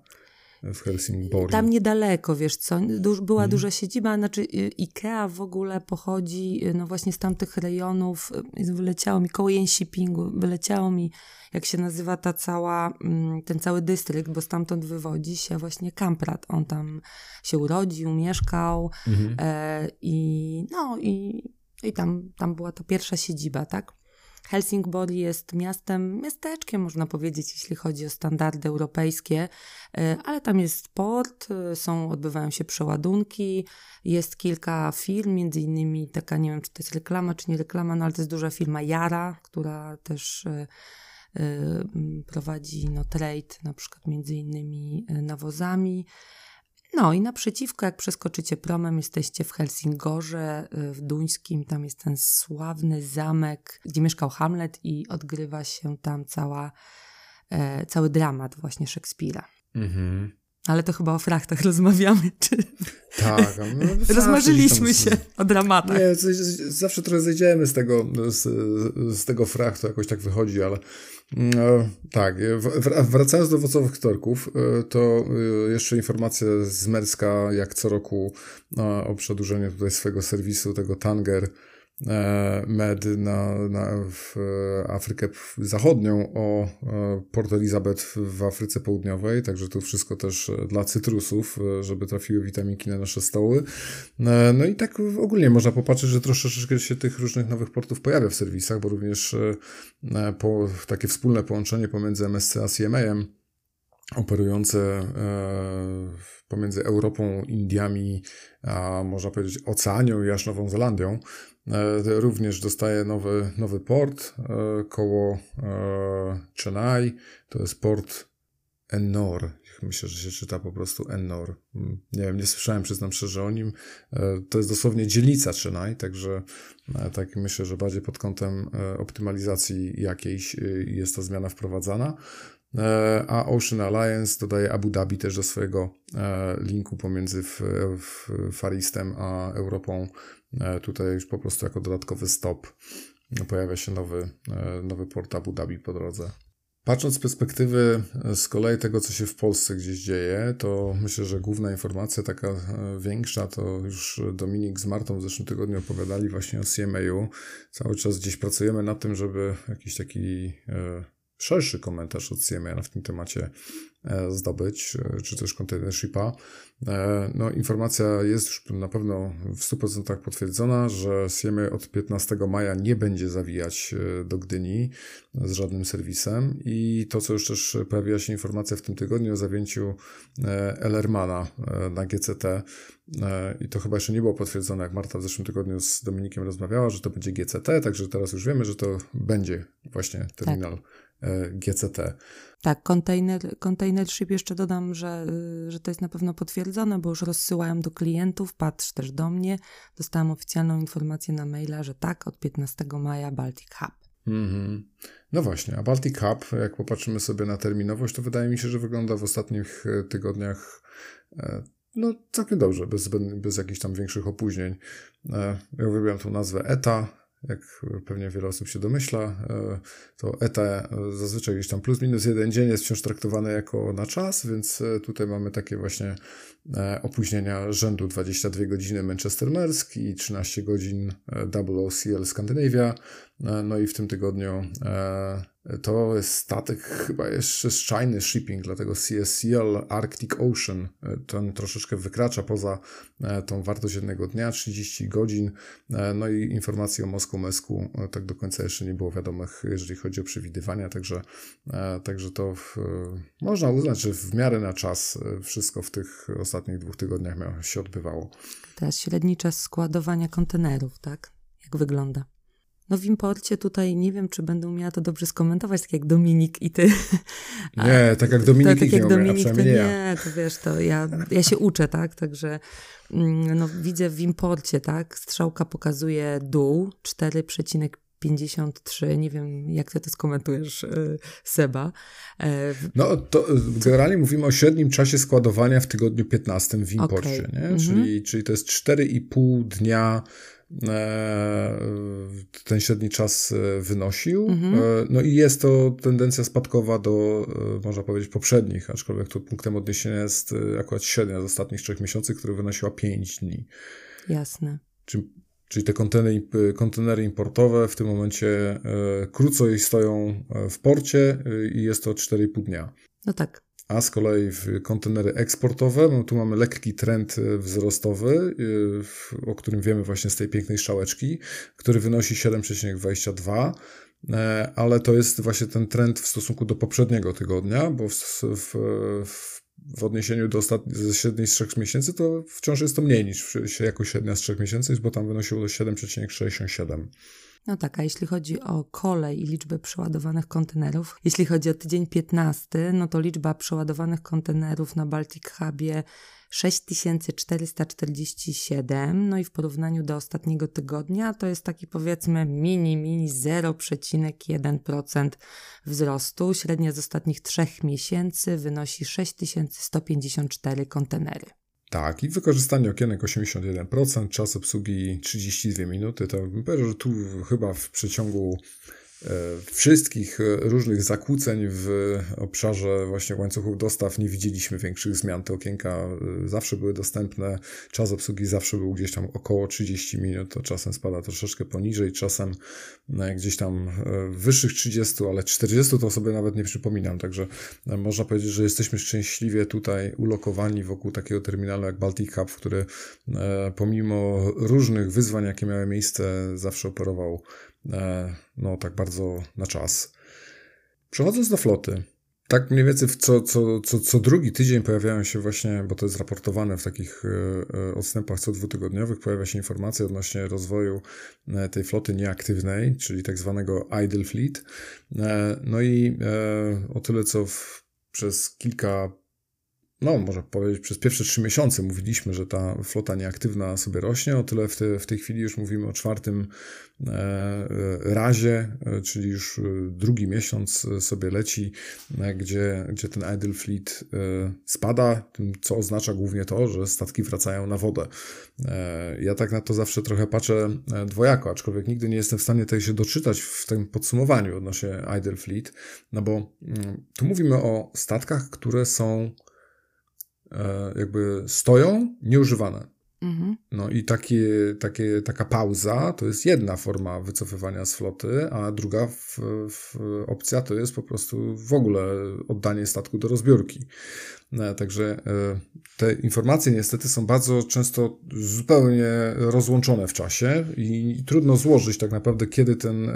W Helsingborg. Tam niedaleko, wiesz co, du była Mhm. duża siedziba, znaczy y, Ikea w ogóle pochodzi y, no właśnie z tamtych rejonów, y, wyleciało mi koło Jęsipingu, wyleciało mi, jak się nazywa ta cała, mm, ten cały dystrykt, bo stamtąd wywodzi się właśnie Kamprad, on tam się urodził, mieszkał Mhm. e, i no i, i tam, tam była ta pierwsza siedziba, tak? Helsingborg jest miastem, miasteczkiem można powiedzieć, jeśli chodzi o standardy europejskie, e, ale tam jest port, e, są, odbywają się przeładunki, jest kilka firm, między innymi taka, nie wiem czy to jest reklama, czy nie reklama, no ale to jest duża firma Jara, która też e, prowadzi no, trade, na przykład między innymi nawozami. No i naprzeciwko, jak przeskoczycie promem, jesteście w Helsingorze, y, w Duńskim, tam jest ten sławny zamek, gdzie mieszkał Hamlet i odgrywa się tam cała, e, cały dramat właśnie Szekspira. Mhm. Ale to chyba o frachtach rozmawiamy, czy Tak. no, rozmarzyliśmy się o dramatach. Nie, zawsze trochę zejdziemy z tego, z, z tego frachtu, jakoś tak wychodzi, ale e, tak, e, wracając do owocowych torków, e, to jeszcze informacja z Merska, jak co roku o przedłużeniu tutaj swojego serwisu, tego Tanger Med na, na, w e, Afrykę Zachodnią, o e, Port Elizabeth w- Afryce Południowej, także tu wszystko też e, dla cytrusów, e, żeby trafiły witaminki na nasze stoły. E, No i tak ogólnie można popatrzeć, że troszeczkę się tych różnych nowych portów pojawia w serwisach, bo również e, e, po, takie wspólne połączenie pomiędzy MSC a CMA-em operujące e, pomiędzy Europą, Indiami, a można powiedzieć Oceanią i aż Nową Zelandią, e, również dostaje nowy, nowy port e, koło e, Chennai. To jest port Ennor. Myślę, że się czyta po prostu Ennor. Mm, Nie wiem, nie słyszałem, przyznam szczerze o nim. E, To jest dosłownie dzielnica Chennai, także e, tak myślę, że bardziej pod kątem e, optymalizacji jakiejś e, jest ta zmiana wprowadzana. E, A Ocean Alliance dodaje Abu Dhabi też do swojego e, linku pomiędzy f- f- Far Eastem a Europą. E, Tutaj już po prostu jako dodatkowy stop pojawia się nowy, e, nowy port Abu Dhabi po drodze. Patrząc z perspektywy e, z kolei tego, co się w Polsce gdzieś dzieje, to myślę, że główna informacja taka większa, to już Dominik z Martą w zeszłym tygodniu opowiadali właśnie o CMA-u. Cały czas gdzieś pracujemy nad tym, żeby jakiś taki szerszy komentarz od CMA w tym temacie zdobyć, e, czy też containershipa. E, No, informacja jest już na pewno w 100% potwierdzona, że CMA od 15 maja nie będzie zawijać e, do Gdyni z żadnym serwisem. I to, co już też pojawiła się informacja w tym tygodniu o zawięciu e, Ellermana e, na GCT e, i to chyba jeszcze nie było potwierdzone, jak Marta w zeszłym tygodniu z Dominikiem rozmawiała, że to będzie GCT, także teraz już wiemy, że to będzie właśnie terminal e, GCT. Tak, container, container ship jeszcze dodam, że, y, że to jest na pewno potwierdzone, bo już rozsyłałem do klientów, patrz też do mnie. Dostałam oficjalną informację na maila, że tak, od 15 maja Baltic Hub. Mhm. No właśnie, a Baltic Hub, jak popatrzymy sobie na terminowość, to wydaje mi się, że wygląda w ostatnich e, tygodniach e, no całkiem dobrze, bez, bez jakichś tam większych opóźnień. E, Ja uwielbiam tą nazwę ETA, jak pewnie wiele osób się domyśla, e, to ETA zazwyczaj gdzieś tam plus minus jeden dzień jest wciąż traktowane jako na czas, więc e, tutaj mamy takie właśnie e, opóźnienia rzędu 22 godziny Manchester Mersk i 13 godzin WOCL Scandinavia. No i w tym tygodniu to jest statek chyba jeszcze z Chiny Shipping, dlatego CSCL Arctic Ocean e, ten troszeczkę wykracza poza e, tą wartość jednego dnia, 30 godzin. E, No i informacji o Mosku Mesku tak do końca jeszcze nie było wiadomych, jeżeli chodzi o przewidywania, także, także to w, można uznać, że w miarę na czas wszystko w tych ostatnich dwóch tygodniach miało, się odbywało. Teraz średni czas składowania kontenerów, tak? Jak wygląda? No w imporcie tutaj nie wiem, czy będę umiała to dobrze skomentować, tak jak Dominik i ty. A- Nie, tak jak Dominik to, tak nie jak umie, a Dominik, to nie nie, to wiesz, to ja, ja się uczę, tak, także mm, no, widzę w imporcie, tak, strzałka pokazuje dół 4,5 53. Nie wiem, jak ty to skomentujesz, Seba. No to generalnie mówimy o średnim czasie składowania w tygodniu 15 w imporcie, okay. nie? Mhm. Czyli, czyli to jest 4,5 dnia E, ten średni czas e, wynosił. Mhm. E, no i jest to tendencja spadkowa do, można powiedzieć, poprzednich, aczkolwiek tu punktem odniesienia jest akurat średnia z ostatnich trzech miesięcy, która wynosiła 5 dni. Jasne. Czyli, czyli te kontenery, kontenery importowe w tym momencie krócej stoją w porcie i jest to 4,5 dnia. No tak a z kolei w kontenery eksportowe, no tu mamy lekki trend e, wzrostowy, e, o którym wiemy właśnie z tej pięknej szałeczki, który wynosi 7,22 e, ale to jest właśnie ten trend w stosunku do poprzedniego tygodnia, bo w, w, w odniesieniu do ostatnich, średniej z 3 miesięcy to wciąż jest to mniej niż jako średnia z 3 miesięcy, bo tam wynosiło 7,67. No tak, a jeśli chodzi o kolej i liczbę przeładowanych kontenerów, jeśli chodzi o tydzień 15, no to liczba przeładowanych kontenerów na Baltic Hubie 6447, no i w porównaniu do ostatniego tygodnia to jest taki powiedzmy mini, mini 0,1% wzrostu. Średnia z ostatnich trzech miesięcy wynosi 6154 kontenery. Tak, i wykorzystanie okienek 81%, czas obsługi 32 minuty. To powiedział, że tu chyba w przeciągu wszystkich e, różnych zakłóceń w obszarze właśnie łańcuchów dostaw. Nie widzieliśmy większych zmian. Te okienka e, zawsze były dostępne, czas obsługi zawsze był gdzieś tam około 30 minut, to czasem spada troszeczkę poniżej, czasem gdzieś tam wyższych 30, ale 40 to sobie nawet nie przypominam, także można powiedzieć, że jesteśmy szczęśliwie tutaj ulokowani wokół takiego terminalu jak Baltic Hub, który pomimo różnych wyzwań, jakie miały miejsce, zawsze operował E, no tak bardzo na czas. Przechodząc do floty, tak mniej więcej co, co, co, co drugi tydzień pojawiają się właśnie, bo to jest raportowane w takich e, e, odstępach co dwutygodniowych, pojawia się informacja odnośnie rozwoju tej floty nieaktywnej, czyli tak zwanego idle fleet. No i o tyle co w, przez kilka no, może powiedzieć, przez pierwsze trzy miesiące mówiliśmy, że ta flota nieaktywna sobie rośnie, o tyle w, te, w tej chwili już mówimy o czwartym e, razie, e, czyli już e, drugi miesiąc sobie leci, gdzie, gdzie ten idle fleet spada, co oznacza głównie to, że statki wracają na wodę. Ja tak na to zawsze trochę patrzę dwojako, aczkolwiek nigdy nie jestem w stanie tej się doczytać w tym podsumowaniu odnośnie idle fleet, no bo mm, tu mówimy o statkach, które są jakby stoją nieużywane. Mhm. No i takie, takie, taka pauza to jest jedna forma wycofywania z floty, a druga w, w opcja to jest po prostu w ogóle oddanie statku do rozbiórki. E, także e, te informacje niestety są bardzo często zupełnie rozłączone w czasie i trudno złożyć tak naprawdę, kiedy ten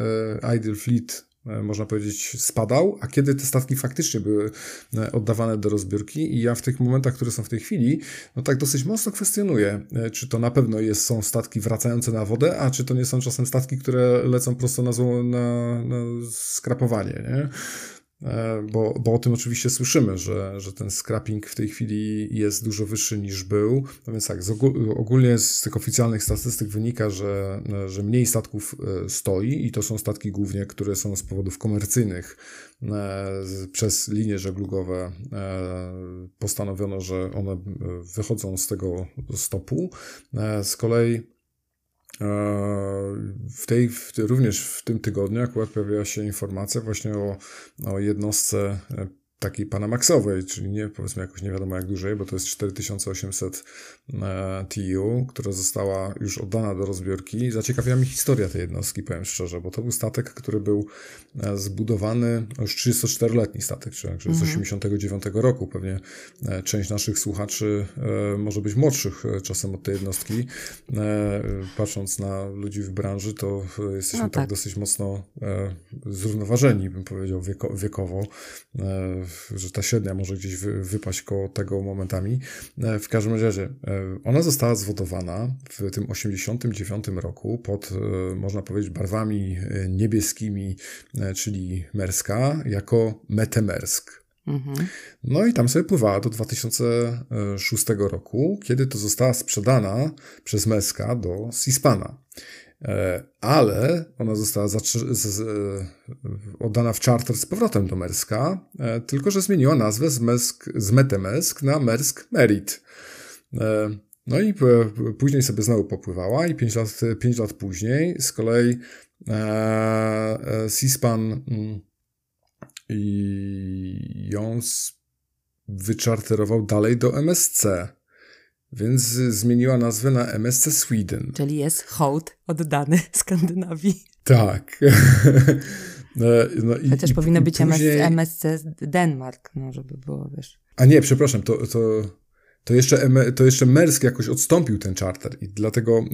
idle fleet E, można powiedzieć, spadał, a kiedy te statki faktycznie były e, oddawane do rozbiórki i ja w tych momentach, które są w tej chwili, no tak dosyć mocno kwestionuję, e, czy to na pewno jest, są statki wracające na wodę, a czy to nie są czasem statki, które lecą prosto na, na, na skrapowanie, nie? E, bo, bo o tym oczywiście słyszymy, że, że ten scrapping w tej chwili jest dużo wyższy niż był. No więc tak, z ogólnie z tych oficjalnych statystyk wynika, że, że mniej statków e, stoi i to są statki głównie, które są z powodów komercyjnych e, przez linie żeglugowe postanowiono, że one wychodzą z tego stopu. Z kolei w tej, w, również w tym tygodniu akurat pojawiła się informacja właśnie o, o jednostce takiej Panamaxowej, czyli nie powiedzmy jakoś nie wiadomo jak dużej, bo to jest 4800 e, TU, która została już oddana do rozbiórki. Zaciekawia mnie historia tej jednostki, powiem szczerze, bo to był statek, który był e, zbudowany, już 34-letni statek, czyli z mhm. 89 roku. Pewnie e, część naszych słuchaczy może być młodszych czasem od tej jednostki. Patrząc na ludzi w branży, to jesteśmy no tak. tak. dosyć mocno zrównoważeni, bym powiedział, wieko, wiekowo że ta średnia może gdzieś wy, wypaść koło tego momentami. E, w każdym razie e, ona została zwodowana w tym 89 roku pod, e, można powiedzieć, barwami niebieskimi, czyli Merska, jako Metemersk. Mhm. No i tam sobie pływała do 2006 roku, kiedy to została sprzedana przez Meska do Sispana. Ale ona została oddana w charter z powrotem do Merska, tylko że zmieniła nazwę z, Mersk, z Metemesk na Mersk Merit. No i później sobie znowu popływała i 5 lat, 5 lat później z kolei Seaspan mm, ją wyczarterował dalej do MSC. Więc zmieniła nazwę na MSC Sweden. Czyli jest hołd oddany Skandynawii. Tak. no i, Chociaż i, powinno być później... MSC Denmark, no żeby było, wiesz. A nie, przepraszam, to, to to jeszcze, to jeszcze Mersk jakoś odstąpił ten charter i dlatego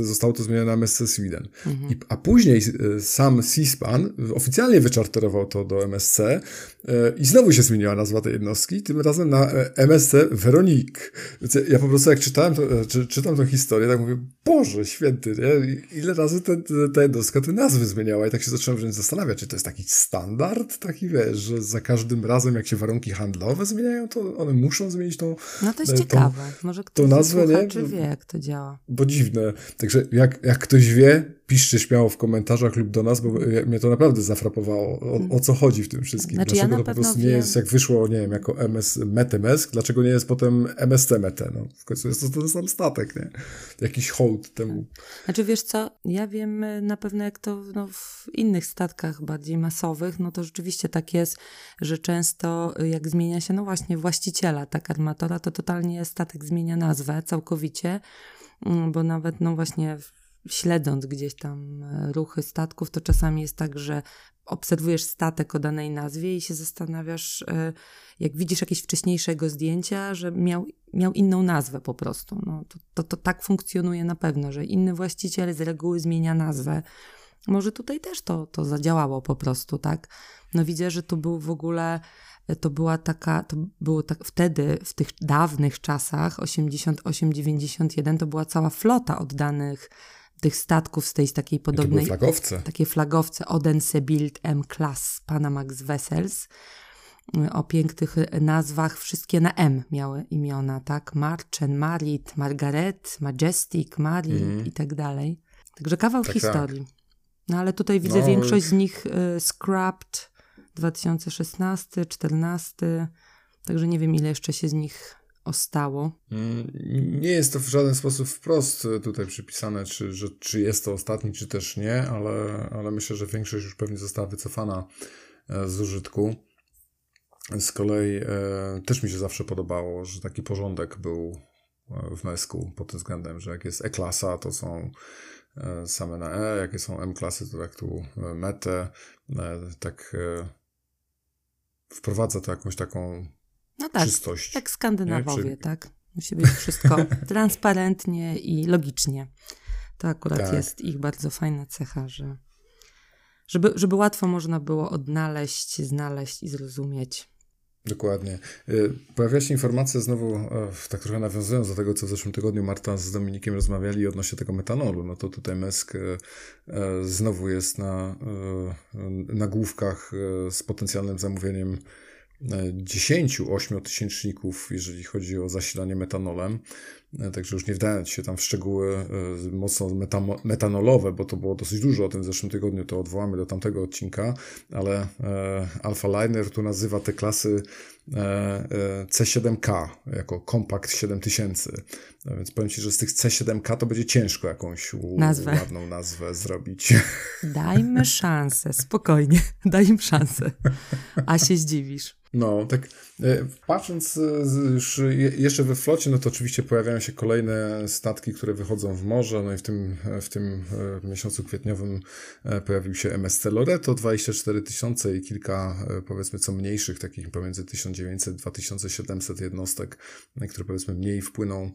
e, zostało to zmienione na MSC Sweden. Mhm. I, a później e, sam Seaspan oficjalnie wyczarterował to do MSC e, i znowu się zmieniła nazwa tej jednostki, tym razem na MSC. Więc ja po prostu jak czytałem to, czy, czytam tę historię, tak mówię, Boże święty, nie? ile razy ten, ta jednostka te nazwy zmieniała i tak się zacząłem wręcz zastanawiać, czy to jest taki standard, taki wiesz, że za każdym razem jak się warunki handlowe zmieniają, to one muszą zmienić to. No to jest ciekawe. Może ktoś to nazwę, nie? czy wie, jak to działa. Bo dziwne. Także jak, jak ktoś wie, piszcie śmiało w komentarzach lub do nas, bo mnie to naprawdę zafrapowało, o, o co chodzi w tym wszystkim. Znaczy, dlaczego ja to po prostu wiem. nie jest, jak wyszło, nie wiem, jako MS Metemesk, dlaczego nie jest potem MSC Mete? No, w końcu jest to ten sam statek, nie? Jakiś hołd temu. Znaczy, wiesz co, ja wiem e, na pewno, jak to no, w innych statkach bardziej masowych, no to rzeczywiście tak jest, że często e, jak zmienia się, no właśnie, właściciela tak armatora, to totalnie statek zmienia nazwę całkowicie, mm, bo nawet, no właśnie śledząc gdzieś tam e, ruchy statków, to czasami jest tak, że obserwujesz statek o danej nazwie i się zastanawiasz, e, jak widzisz jakieś wcześniejszego zdjęcia, że miał, miał inną nazwę po prostu. No, to, to, to tak funkcjonuje na pewno, że inny właściciel z reguły zmienia nazwę. Może tutaj też to, to zadziałało po prostu, tak? No widzę, że tu był w ogóle to była taka, to było tak wtedy, w tych dawnych czasach, 88-91, to była cała flota oddanych tych statków z tej z takiej podobnej... Flagowce. Takie flagowce Odense Bild M-Class Panamax Vessels o pięknych nazwach, wszystkie na M miały imiona, tak? Marchen, Marit, Margaret, Majestic, Mari mm. i tak dalej. Także kawał tak, historii. Tak. No ale tutaj widzę no, większość z nich y, scrapped 2016, 14, także nie wiem ile jeszcze się z nich ostało. Mm, nie jest to w żaden sposób wprost tutaj przypisane, czy, że, czy jest to ostatni, czy też nie, ale, ale myślę, że większość już pewnie została wycofana e, z użytku. Z kolei e, też mi się zawsze podobało, że taki porządek był e, w Mesku pod tym względem, że jak jest E-klasa, to są e, same na E, jakie są M-klasy, to tak tu metę, tak wprowadza to jakąś taką no tak, czystość. Jak Skandynawowie, Czy... tak? Musi być wszystko transparentnie i logicznie. To akurat tak. jest ich bardzo fajna cecha, że żeby, żeby łatwo można było odnaleźć, znaleźć i zrozumieć. Dokładnie. Y, pojawia się informacja znowu, e, tak trochę nawiązując do tego, co w zeszłym tygodniu Marta z Dominikiem rozmawiali odnośnie tego metanolu, no to tutaj Mesk e, e, znowu jest na nagłówkach z potencjalnym zamówieniem 10 ośmiotysięczników, jeżeli chodzi o zasilanie metanolem. E, także już nie wdając się tam w szczegóły e, mocno metanolowe, bo to było dosyć dużo o tym w zeszłym tygodniu, to odwołamy do tamtego odcinka, ale e, Alpha Liner tu nazywa te klasy C7K jako Compact 7000. Więc powiem Ci, że z tych C7K to będzie ciężko jakąś nazwę. ładną nazwę zrobić. Dajmy szansę, spokojnie, daj im szansę, a się zdziwisz. No, tak patrząc e, już jeszcze we flocie, no to oczywiście pojawiają się kolejne statki, które wychodzą w morze, no i w tym, w tym e, miesiącu kwietniowym pojawił się MSC Loreto 24 tysiące i kilka powiedzmy co mniejszych, takich pomiędzy 1900-2700 jednostek, które powiedzmy mniej wpłyną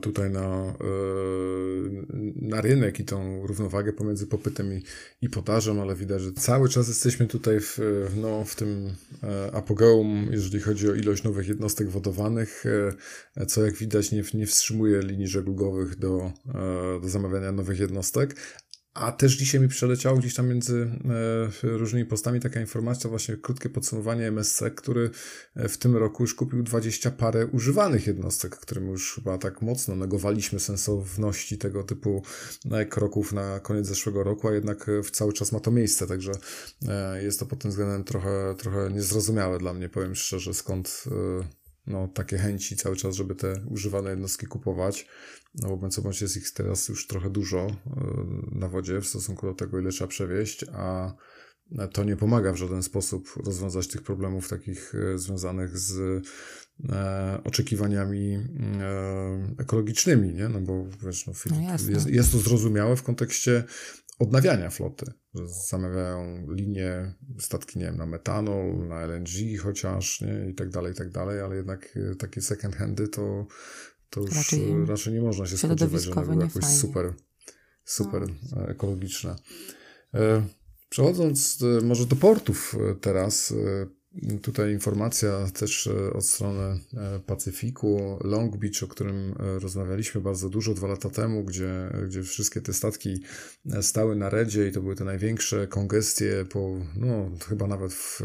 tutaj na, e, na rynek i tą równowagę pomiędzy popytem i, i ale widać, że cały czas jesteśmy tutaj w, no, w tym e, apogeum, jeżeli chodzi o ilość nowych jednostek wodowanych, e, co jak widać nie, nie wstrzymuje linii żeglugowych do, do zamawiania nowych jednostek, a też dzisiaj mi przeleciało gdzieś tam między e, różnymi postami taka informacja, właśnie krótkie podsumowanie MSC, który e, w tym roku już kupił 20 parę używanych jednostek, którym już chyba tak mocno negowaliśmy sensowności tego typu e, kroków na koniec zeszłego roku, a jednak cały czas ma to miejsce, także jest to pod tym względem trochę, trochę niezrozumiałe dla mnie, powiem szczerze, skąd no, takie chęci cały czas, żeby te używane jednostki kupować. No bo bądź jest ich teraz już trochę dużo e, na wodzie w stosunku do tego, ile trzeba przewieźć, a to nie pomaga w żaden sposób rozwiązać tych problemów takich e, związanych z e, oczekiwaniami ekologicznymi, nie? No bo wiesz, no, no jest, jest to zrozumiałe w kontekście odnawiania floty, zamawiają linie, statki, nie wiem, na metanol, na LNG chociaż, nie, i tak dalej, i tak dalej, ale jednak takie second handy to to już raczej, raczej nie można się spodziewać, że one były jakoś fajnie. super, super no. ekologiczne. E, przechodząc e, może do portów e, teraz, Tutaj informacja też od strony Pacyfiku, Long Beach, o którym rozmawialiśmy bardzo dużo dwa lata temu, gdzie, gdzie wszystkie te statki stały na redzie i to były te największe kongestie po, no chyba nawet w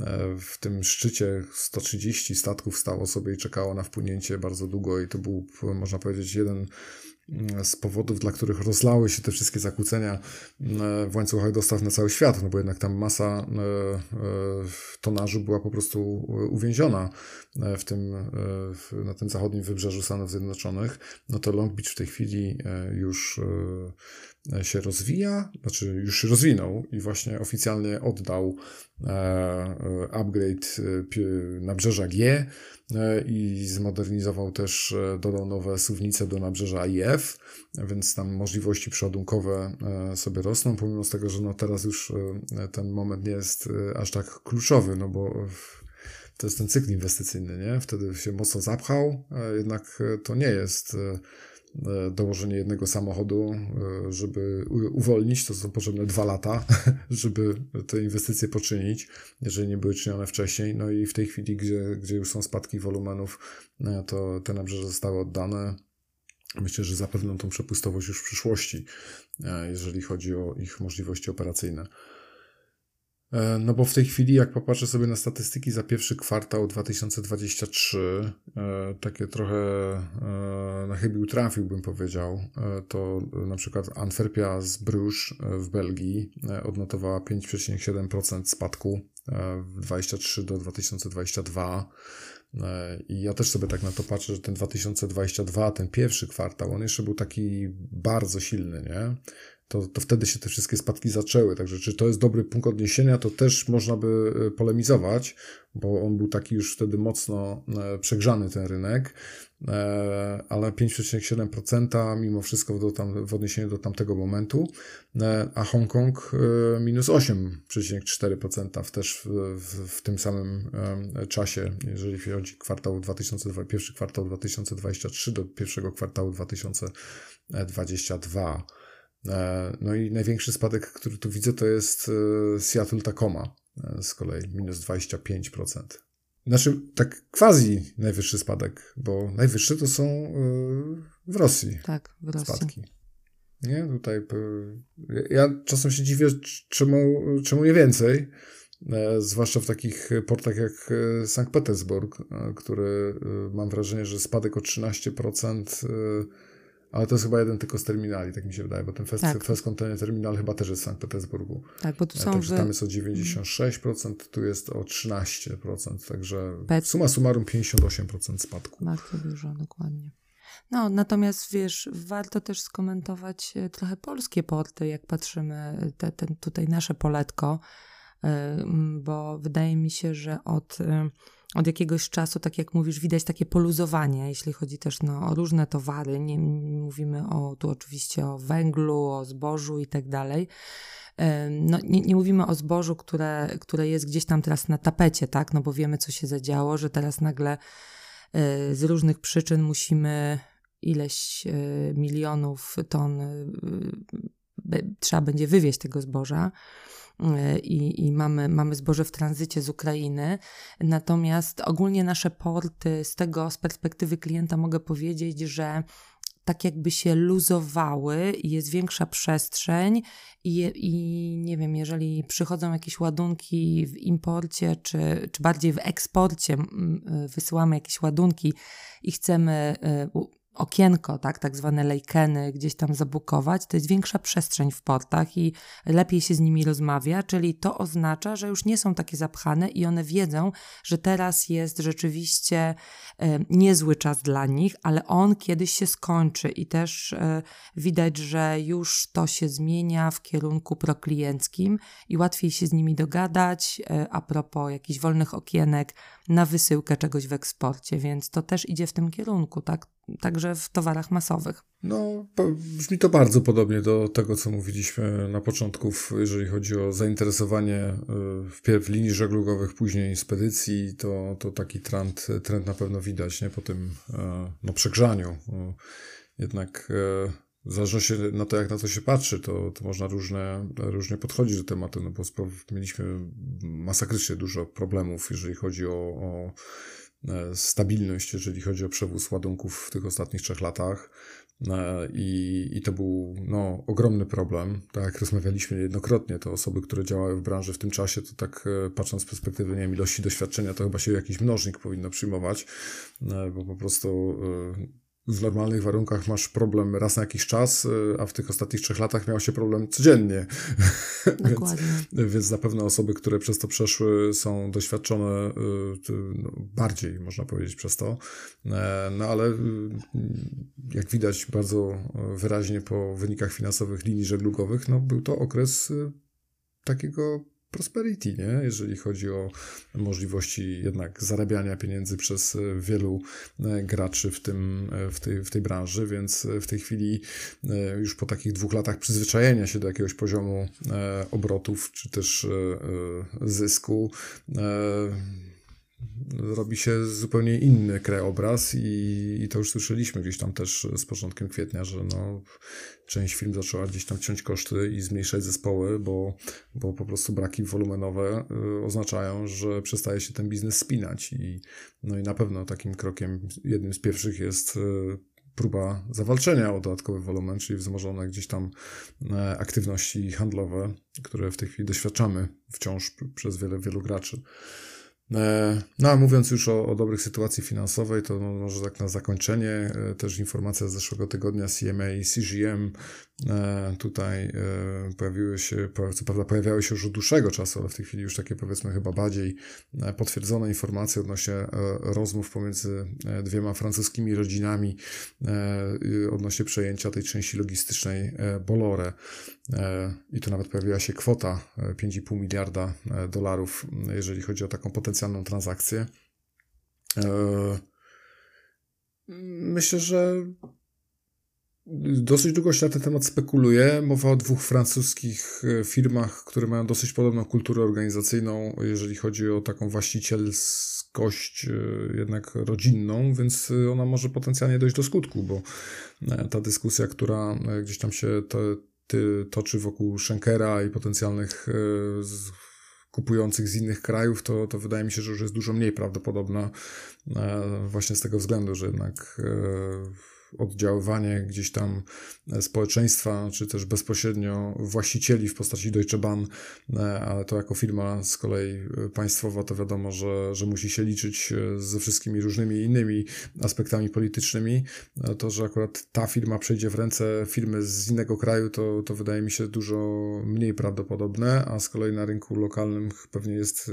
E, w tym szczycie. 130 statków stało sobie i czekało na wpłynięcie bardzo długo i to był, można powiedzieć, jeden z powodów, dla których rozlały się te wszystkie zakłócenia e, w łańcuchach dostaw na cały świat, no bo jednak tam masa e, tonażu była po prostu uwięziona w tym, na tym zachodnim wybrzeżu Stanów Zjednoczonych, no to Long Beach w tej chwili już się rozwija, znaczy już się rozwinął i właśnie oficjalnie oddał e, e, upgrade e, nabrzeża G i zmodernizował też, dodał nowe suwnice do nabrzeża IF, więc tam możliwości przeładunkowe sobie rosną, pomimo tego, że no teraz już ten moment nie jest aż tak kluczowy, no bo to jest ten cykl inwestycyjny, nie? Wtedy się mocno zapchał, jednak to nie jest dołożenie jednego samochodu, e, żeby uwolnić, to są potrzebne dwa lata, żeby te inwestycje poczynić, jeżeli nie były czynione wcześniej. No i w tej chwili, gdzie, gdzie już są spadki wolumenów, e, to te nabrzeża zostały oddane. Myślę, że zapewnią tą przepustowość już w przyszłości, jeżeli chodzi o ich możliwości operacyjne. E, no bo w tej chwili, jak popatrzę sobie na statystyki za pierwszy kwartał 2023, e, takie trochę e, na chybił trafił, bym powiedział, to na przykład Antwerpia z Bruges w Belgii odnotowała 5,7% spadku w 23 do 2022. I ja też sobie tak na to patrzę, że ten 2022, ten pierwszy kwartał, on jeszcze był taki bardzo silny, nie? To, to wtedy się te wszystkie spadki zaczęły. Także czy to jest dobry punkt odniesienia, to też można by e, polemizować, bo on był taki już wtedy mocno e, przegrzany ten rynek, e, ale 5,7% mimo wszystko do tam, w odniesieniu do tamtego momentu, a Hongkong minus 8,4% też w, w, tym samym czasie, jeżeli chodzi kwartał 2002, pierwszy kwartał 2023 do pierwszego kwartału 2022. E, no i największy spadek, który tu widzę, to jest e, Seattle Tacoma e, z kolei minus 25%. Znaczy, tak quasi najwyższy spadek, bo najwyższe to są w Rosji. Tak, w Rosji. Spadki. Nie, tutaj. Ja czasem się dziwię, czemu, czemu nie więcej. Zwłaszcza w takich portach jak Sankt Petersburg, który mam wrażenie, że spadek o 13% ale to jest chyba jeden tylko z terminali, tak mi się wydaje, bo ten Fest, tak. Fest Container Terminal chyba też jest w Sankt Petersburgu. Tak, bo tu e, są... Także tam jest o 96%, tu jest o 13%, także Pet... suma summarum 58% spadku. Bardzo dużo, dokładnie. No, natomiast wiesz, warto też skomentować e, trochę polskie porty, jak patrzymy, te, te, tutaj nasze poletko, e, bo wydaje mi się, że od od jakiegoś czasu, tak jak mówisz, widać takie poluzowanie, jeśli chodzi też no, o różne towary. Nie mówimy o, tu oczywiście o węglu, o zbożu i tak dalej. No, nie, nie, mówimy o zbożu, które, które jest gdzieś tam teraz na tapecie, tak? No bo wiemy, co się zadziało, że teraz nagle e, z różnych przyczyn musimy ileś e, milionów ton e, trzeba będzie wywieźć tego zboża i, i mamy, mamy zboże w tranzycie z Ukrainy. Natomiast ogólnie nasze porty, z tego z perspektywy klienta mogę powiedzieć, że tak jakby się luzowały jest większa przestrzeń i, i nie wiem, jeżeli przychodzą jakieś ładunki w imporcie, czy, czy bardziej w eksporcie, wysyłamy jakieś ładunki i chcemy okienko, tak, tak zwane lejkeny gdzieś tam zabukować, to jest większa przestrzeń w portach i lepiej się z nimi rozmawia, czyli to oznacza, że już nie są takie zapchane i one wiedzą, że teraz jest rzeczywiście e, niezły czas dla nich, ale on kiedyś się skończy i też e, widać, że już to się zmienia w kierunku proklienckim i łatwiej się z nimi dogadać e, a propos jakichś wolnych okienek na wysyłkę czegoś w eksporcie, więc to też idzie w tym kierunku, tak? Także w towarach masowych. No, brzmi to bardzo podobnie do tego, co mówiliśmy na początku, jeżeli chodzi o zainteresowanie y, wpierw linii żeglugowych, później spedycji, to, to taki trend, trend na pewno widać, nie? Po tym e, no, przegrzaniu. Jednak e, w zależności na to, jak na to się patrzy, to, to można różne, różnie podchodzić do tematu, no bo mieliśmy masakrycznie dużo problemów, jeżeli chodzi o, o E, stabilność, jeżeli chodzi o przewóz ładunków w tych ostatnich trzech latach. E, I, I to był no, ogromny problem. Tak jak rozmawialiśmy niejednokrotnie, to osoby, które działały w branży w tym czasie, to tak e, patrząc z perspektywy nie wiem, ilości doświadczenia, to chyba się jakiś mnożnik powinno przyjmować, bo po prostu w normalnych warunkach masz problem raz na jakiś czas, y, a w tych ostatnich trzech latach miał się problem codziennie. Więc, więc zapewne osoby, które przez to przeszły, są doświadczone y, no, bardziej, można powiedzieć, przez to. E, no ale y, jak widać bardzo wyraźnie po wynikach finansowych linii żeglugowych, no był to okres takiego prosperity, nie? jeżeli chodzi o możliwości jednak zarabiania pieniędzy przez e, wielu e, graczy w, tym, e, w, tej, w tej branży, więc w tej chwili już po takich dwóch latach przyzwyczajenia się do jakiegoś poziomu obrotów czy też zysku robi się zupełnie inny krajobraz i, i to już słyszeliśmy gdzieś tam też z początkiem kwietnia, że no, część firm zaczęła gdzieś tam ciąć koszty i zmniejszać zespoły, bo, bo po prostu braki wolumenowe y, oznaczają, że przestaje się ten biznes spinać i no i na pewno takim krokiem, jednym z pierwszych jest y, próba zawalczenia o dodatkowy wolumen, czyli wzmożone gdzieś tam e, aktywności handlowe, które w tej chwili doświadczamy wciąż przez wiele, wielu graczy. E, no a mówiąc już o, o dobrych sytuacji finansowej, to może tak na zakończenie e, też informacja z zeszłego tygodnia CMA i CGM E, tutaj pojawiły się, co prawda pojawiały się już od dłuższego czasu, ale w tej chwili już takie powiedzmy chyba bardziej potwierdzone informacje odnośnie rozmów pomiędzy dwiema francuskimi rodzinami odnośnie przejęcia tej części logistycznej Bolloré. I tu nawet pojawiła się kwota 5,5 miliarda dolarów, jeżeli chodzi o taką potencjalną transakcję. Myślę, że Dosyć długo się na ten temat spekuluje. Mowa o dwóch francuskich e, firmach, które mają dosyć podobną kulturę organizacyjną, jeżeli chodzi o taką właścicielskość e, jednak rodzinną, więc e, ona może potencjalnie dojść do skutku, bo ta dyskusja, która gdzieś tam się toczy wokół Schenkera i potencjalnych kupujących z innych krajów, to, to wydaje mi się, że już jest dużo mniej prawdopodobna właśnie z tego względu, że jednak oddziaływanie gdzieś tam e, społeczeństwa, czy też bezpośrednio właścicieli w postaci Deutsche Bahn, e, ale to jako firma z kolei e, państwowa, to wiadomo, że, że musi się liczyć ze wszystkimi różnymi innymi aspektami politycznymi. To, że akurat ta firma przejdzie w ręce firmy z innego kraju, to, to wydaje mi się dużo mniej prawdopodobne, a z kolei na rynku lokalnym pewnie jest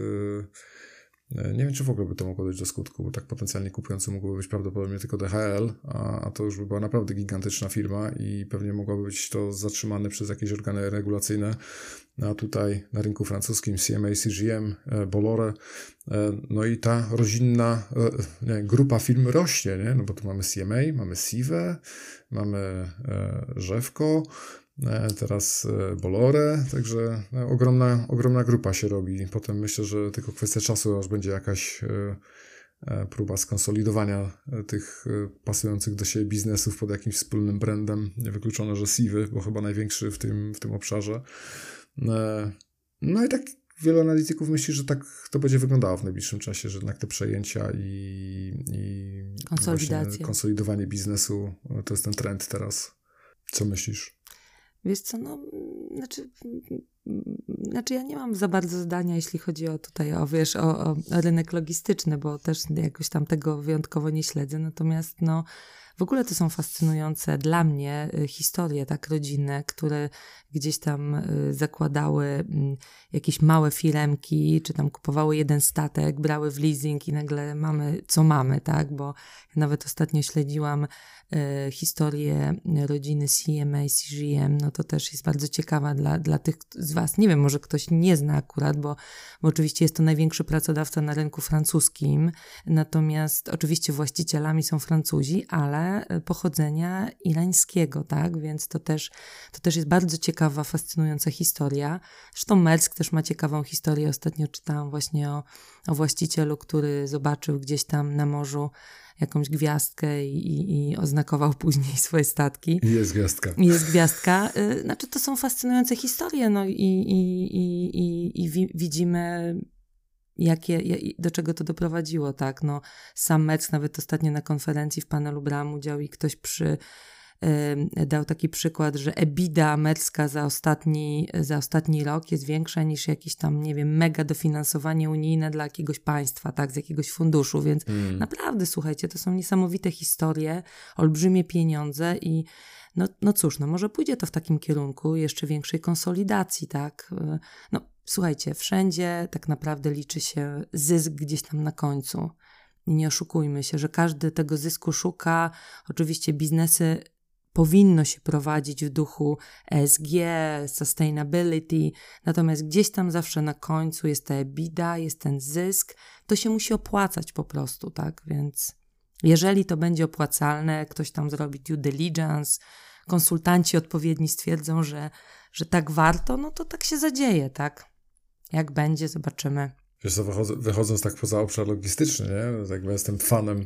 nie wiem, czy w ogóle by to mogło dojść do skutku, bo tak potencjalnie kupujący mógłby być prawdopodobnie tylko DHL, a, to już by była naprawdę gigantyczna firma i pewnie mogłoby być to zatrzymane przez jakieś organy regulacyjne. A tutaj na rynku francuskim CMA, CGM, e, Bolloré, e, no i ta rodzinna nie, grupa firm rośnie, nie? no bo tu mamy CMA, mamy Sive, mamy Rzewko, E, teraz e, Bolore, także no, ogromna, ogromna grupa się robi. Potem myślę, że tylko kwestia czasu, aż będzie jakaś e, próba skonsolidowania tych pasujących do siebie biznesów pod jakimś wspólnym brandem. Niewykluczone, że Sivy, bo chyba największy w tym, w tym obszarze. No i tak wielu analityków myśli, że tak to będzie wyglądało w najbliższym czasie, że jednak te przejęcia i, i konsolidowanie biznesu to jest ten trend teraz. Co myślisz? Wiesz co, no, znaczy, znaczy ja nie mam za bardzo zdania, jeśli chodzi o tutaj, o wiesz, o, o rynek logistyczny, bo też jakoś tam tego wyjątkowo nie śledzę, natomiast no, w ogóle to są fascynujące dla mnie y, historie tak rodzinne, które gdzieś tam y, zakładały mm, jakieś małe firemki, czy tam kupowały jeden statek, brały w leasing i nagle mamy co mamy, tak? Bo nawet ostatnio śledziłam historię rodziny CMA, CGM, no to też jest bardzo ciekawa dla, dla tych z Was. Nie wiem, może ktoś nie zna akurat, bo, bo oczywiście jest to największy pracodawca na rynku francuskim, natomiast oczywiście właścicielami są Francuzi, ale pochodzenia irańskiego, tak? Więc to też, to też jest bardzo ciekawa, fascynująca historia. Zresztą Merck też ma ciekawą historię. Ostatnio czytałam właśnie o, o właścicielu, który zobaczył gdzieś tam na morzu jakąś gwiazdkę i, i, oznakował później swoje statki. Jest gwiazdka. Jest gwiazdka. Y, znaczy, to są fascynujące historie, no i, i, i, i, i wi widzimy jakie, do czego to doprowadziło, tak, no sam Metz nawet ostatnio na konferencji w panelu brał udział i ktoś przy dał taki przykład, że EBITDA merska za ostatni, za ostatni rok jest większa niż jakieś tam, nie wiem, mega dofinansowanie unijne dla jakiegoś państwa, tak, z jakiegoś funduszu, więc mm. naprawdę, słuchajcie, to są niesamowite historie, olbrzymie pieniądze i no, no cóż, no może pójdzie to w takim kierunku jeszcze większej konsolidacji, tak, e, no słuchajcie, wszędzie tak naprawdę liczy się zysk gdzieś tam na końcu. Nie oszukujmy się, że każdy tego zysku szuka. Oczywiście biznesy powinno się prowadzić w duchu ESG, sustainability, natomiast gdzieś tam zawsze na końcu jest ta EBITDA, jest ten zysk, to się musi opłacać po prostu, tak? Więc jeżeli to będzie opłacalne, ktoś tam zrobi due diligence, konsultanci odpowiedni stwierdzą, że, że tak warto, no to tak się zadzieje, tak? Jak będzie, zobaczymy. Wiesz co, wychodząc tak poza obszar logistyczny, nie? Tak, jestem fanem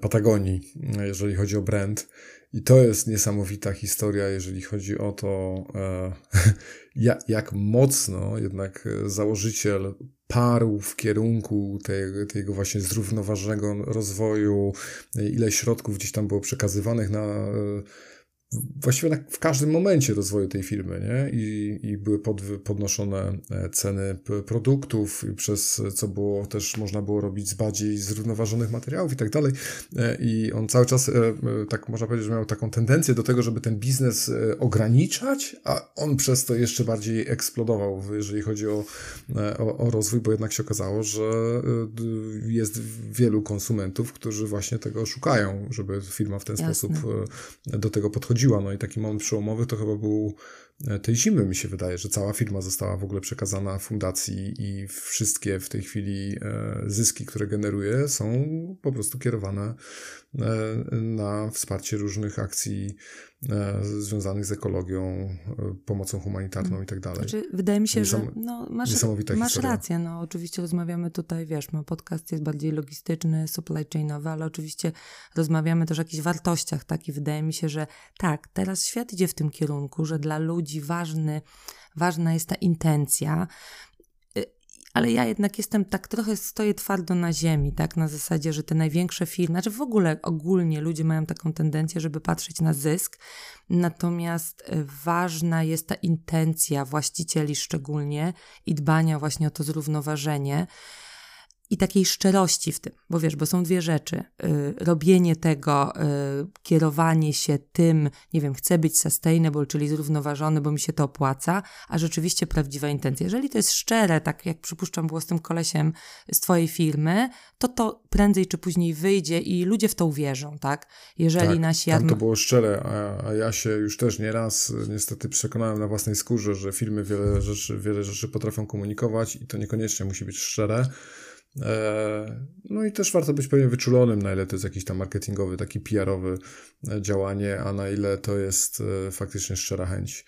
Patagonii, jeżeli chodzi o brand. I to jest niesamowita historia, jeżeli chodzi o to, e, jak, mocno jednak założyciel parł w kierunku tej, tego właśnie zrównoważonego rozwoju, ile środków gdzieś tam było przekazywanych na e, właściwie w każdym momencie rozwoju tej firmy, nie? I, i były pod, podnoszone e, ceny produktów, przez co było też można było robić z bardziej zrównoważonych materiałów i tak dalej. E, I on cały czas, e, tak można powiedzieć, że miał taką tendencję do tego, żeby ten biznes ograniczać, a on przez to jeszcze bardziej eksplodował, jeżeli chodzi o, o, o rozwój, bo jednak się okazało, że jest wielu konsumentów, którzy właśnie tego szukają, żeby firma w ten Jasne. sposób do tego podchodziła no i taki moment przełomowy to chyba był e, tej zimy, mi się wydaje, że cała firma została w ogóle przekazana fundacji i wszystkie w tej chwili e, zyski, które generuje, są po prostu kierowane e, na wsparcie różnych akcji związanych z ekologią, e, pomocą humanitarną i tak dalej. Znaczy, wydaje mi się, Niesam... że no, masz, masz rację. No, oczywiście rozmawiamy tutaj, wiesz, no, podcast jest bardziej logistyczny, supply chainowy, ale oczywiście rozmawiamy też o jakichś wartościach, tak? I wydaje mi się, że tak, teraz świat idzie w tym kierunku, że dla ludzi ważny, ważna jest ta intencja, ale ja jednak jestem tak trochę stoję twardo na ziemi, tak, na zasadzie, że te największe firmy, znaczy w ogóle ogólnie ludzie mają taką tendencję, żeby patrzeć na zysk, natomiast e, ważna jest ta intencja właścicieli szczególnie i dbania właśnie o to zrównoważenie i takiej szczerości w tym, bo wiesz, bo są dwie rzeczy. Y, robienie tego, y, kierowanie się tym, nie wiem, chcę być sustainable, czyli zrównoważony, bo mi się to opłaca, a rzeczywiście prawdziwa intencja. Jeżeli to jest szczere, tak jak przypuszczam było z tym kolesiem z twojej firmy, to to prędzej czy później wyjdzie i ludzie w to uwierzą, tak? Jeżeli tak, nasi... Tam to było szczere, a, a ja się już też nieraz niestety przekonałem na własnej skórze, że firmy wiele rzeczy, wiele rzeczy potrafią komunikować i to niekoniecznie musi być szczere. E, no i też warto być pewnie wyczulonym, na ile to jest jakiś tam marketingowy, taki PR-owy e, działanie, a na ile to jest e, faktycznie szczera chęć.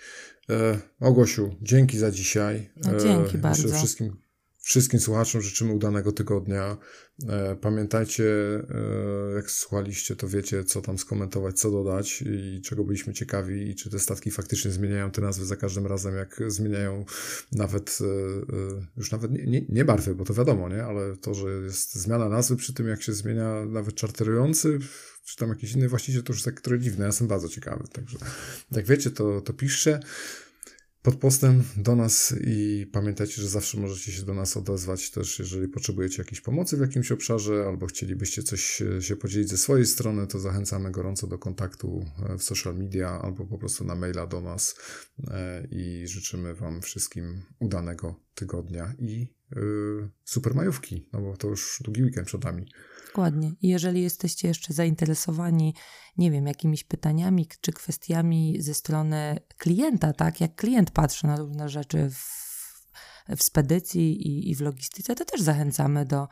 Ogosiu, dzięki za dzisiaj. No, dzięki bardzo. Wszystkim Wszystkim słuchaczom życzymy udanego tygodnia. E, pamiętajcie, e, jak słuchaliście, to wiecie, co tam skomentować, co dodać i czego byliśmy ciekawi, i czy te statki faktycznie zmieniają te nazwy za każdym razem, jak zmieniają nawet, e, już nawet nie, nie, nie barwy, bo to wiadomo, nie? ale to, że jest zmiana nazwy przy tym, jak się zmienia nawet czarterujący, czy tam jakiś inny właściciel, to już tak trochę dziwne. Ja jestem bardzo ciekawy. Także jak wiecie, to, to piszcie pod postem do nas i pamiętajcie, że zawsze możecie się do nas odezwać też, jeżeli potrzebujecie jakiejś pomocy w jakimś obszarze albo chcielibyście coś się podzielić ze swojej strony, to zachęcamy gorąco do kontaktu e, w social media albo po prostu na maila do nas e, i życzymy Wam wszystkim udanego tygodnia i super majówki, no bo to już długi weekend przed nami. Dokładnie. I jeżeli jesteście jeszcze zainteresowani, nie wiem, jakimiś pytaniami czy kwestiami ze strony klienta, tak, jak klient patrzy na różne rzeczy w, w spedycji i, i w logistyce, to też zachęcamy do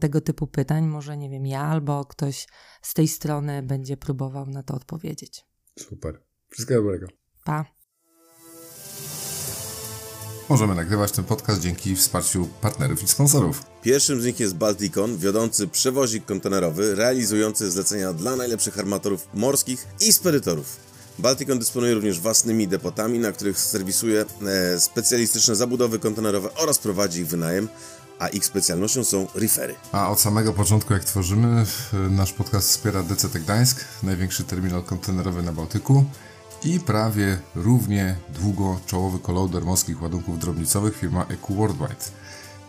tego typu pytań. Może, nie wiem, ja albo ktoś z tej strony będzie próbował na to odpowiedzieć. Super. Wszystkiego dobrego. Pa. Możemy nagrywać ten podcast dzięki wsparciu partnerów i sponsorów. Pierwszym z nich jest Balticon, wiodący przewozik kontenerowy, realizujący zlecenia dla najlepszych armatorów morskich i spedytorów. Balticon dysponuje również własnymi depotami, na których serwisuje e, specjalistyczne zabudowy kontenerowe oraz prowadzi ich wynajem, a ich specjalnością są refery. A od samego początku, jak tworzymy, nasz podcast wspiera DCT Gdańsk, największy terminal kontenerowy na Bałtyku i prawie równie długo czołowy kolauder morskich ładunków drobnicowych firma EQ Worldwide.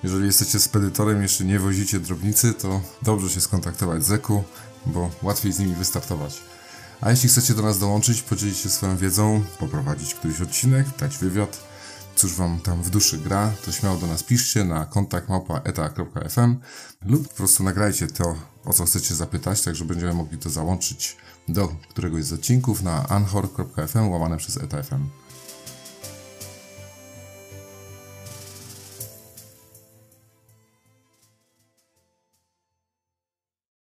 Jeżeli jesteście spedytorem, jeszcze nie wozicie drobnicy, to dobrze się skontaktować z EQ, bo łatwiej z nimi wystartować. A jeśli chcecie do nas dołączyć, podzielić się swoją wiedzą, poprowadzić któryś odcinek, dać wywiad, cóż wam tam w duszy gra, to śmiało do nas piszcie na kontakt małpa.eta.fm lub po prostu nagrajcie to, o co chcecie zapytać, tak że będziemy mogli to załączyć do któregoś z odcinków na anchor.fm łamane przez etafm.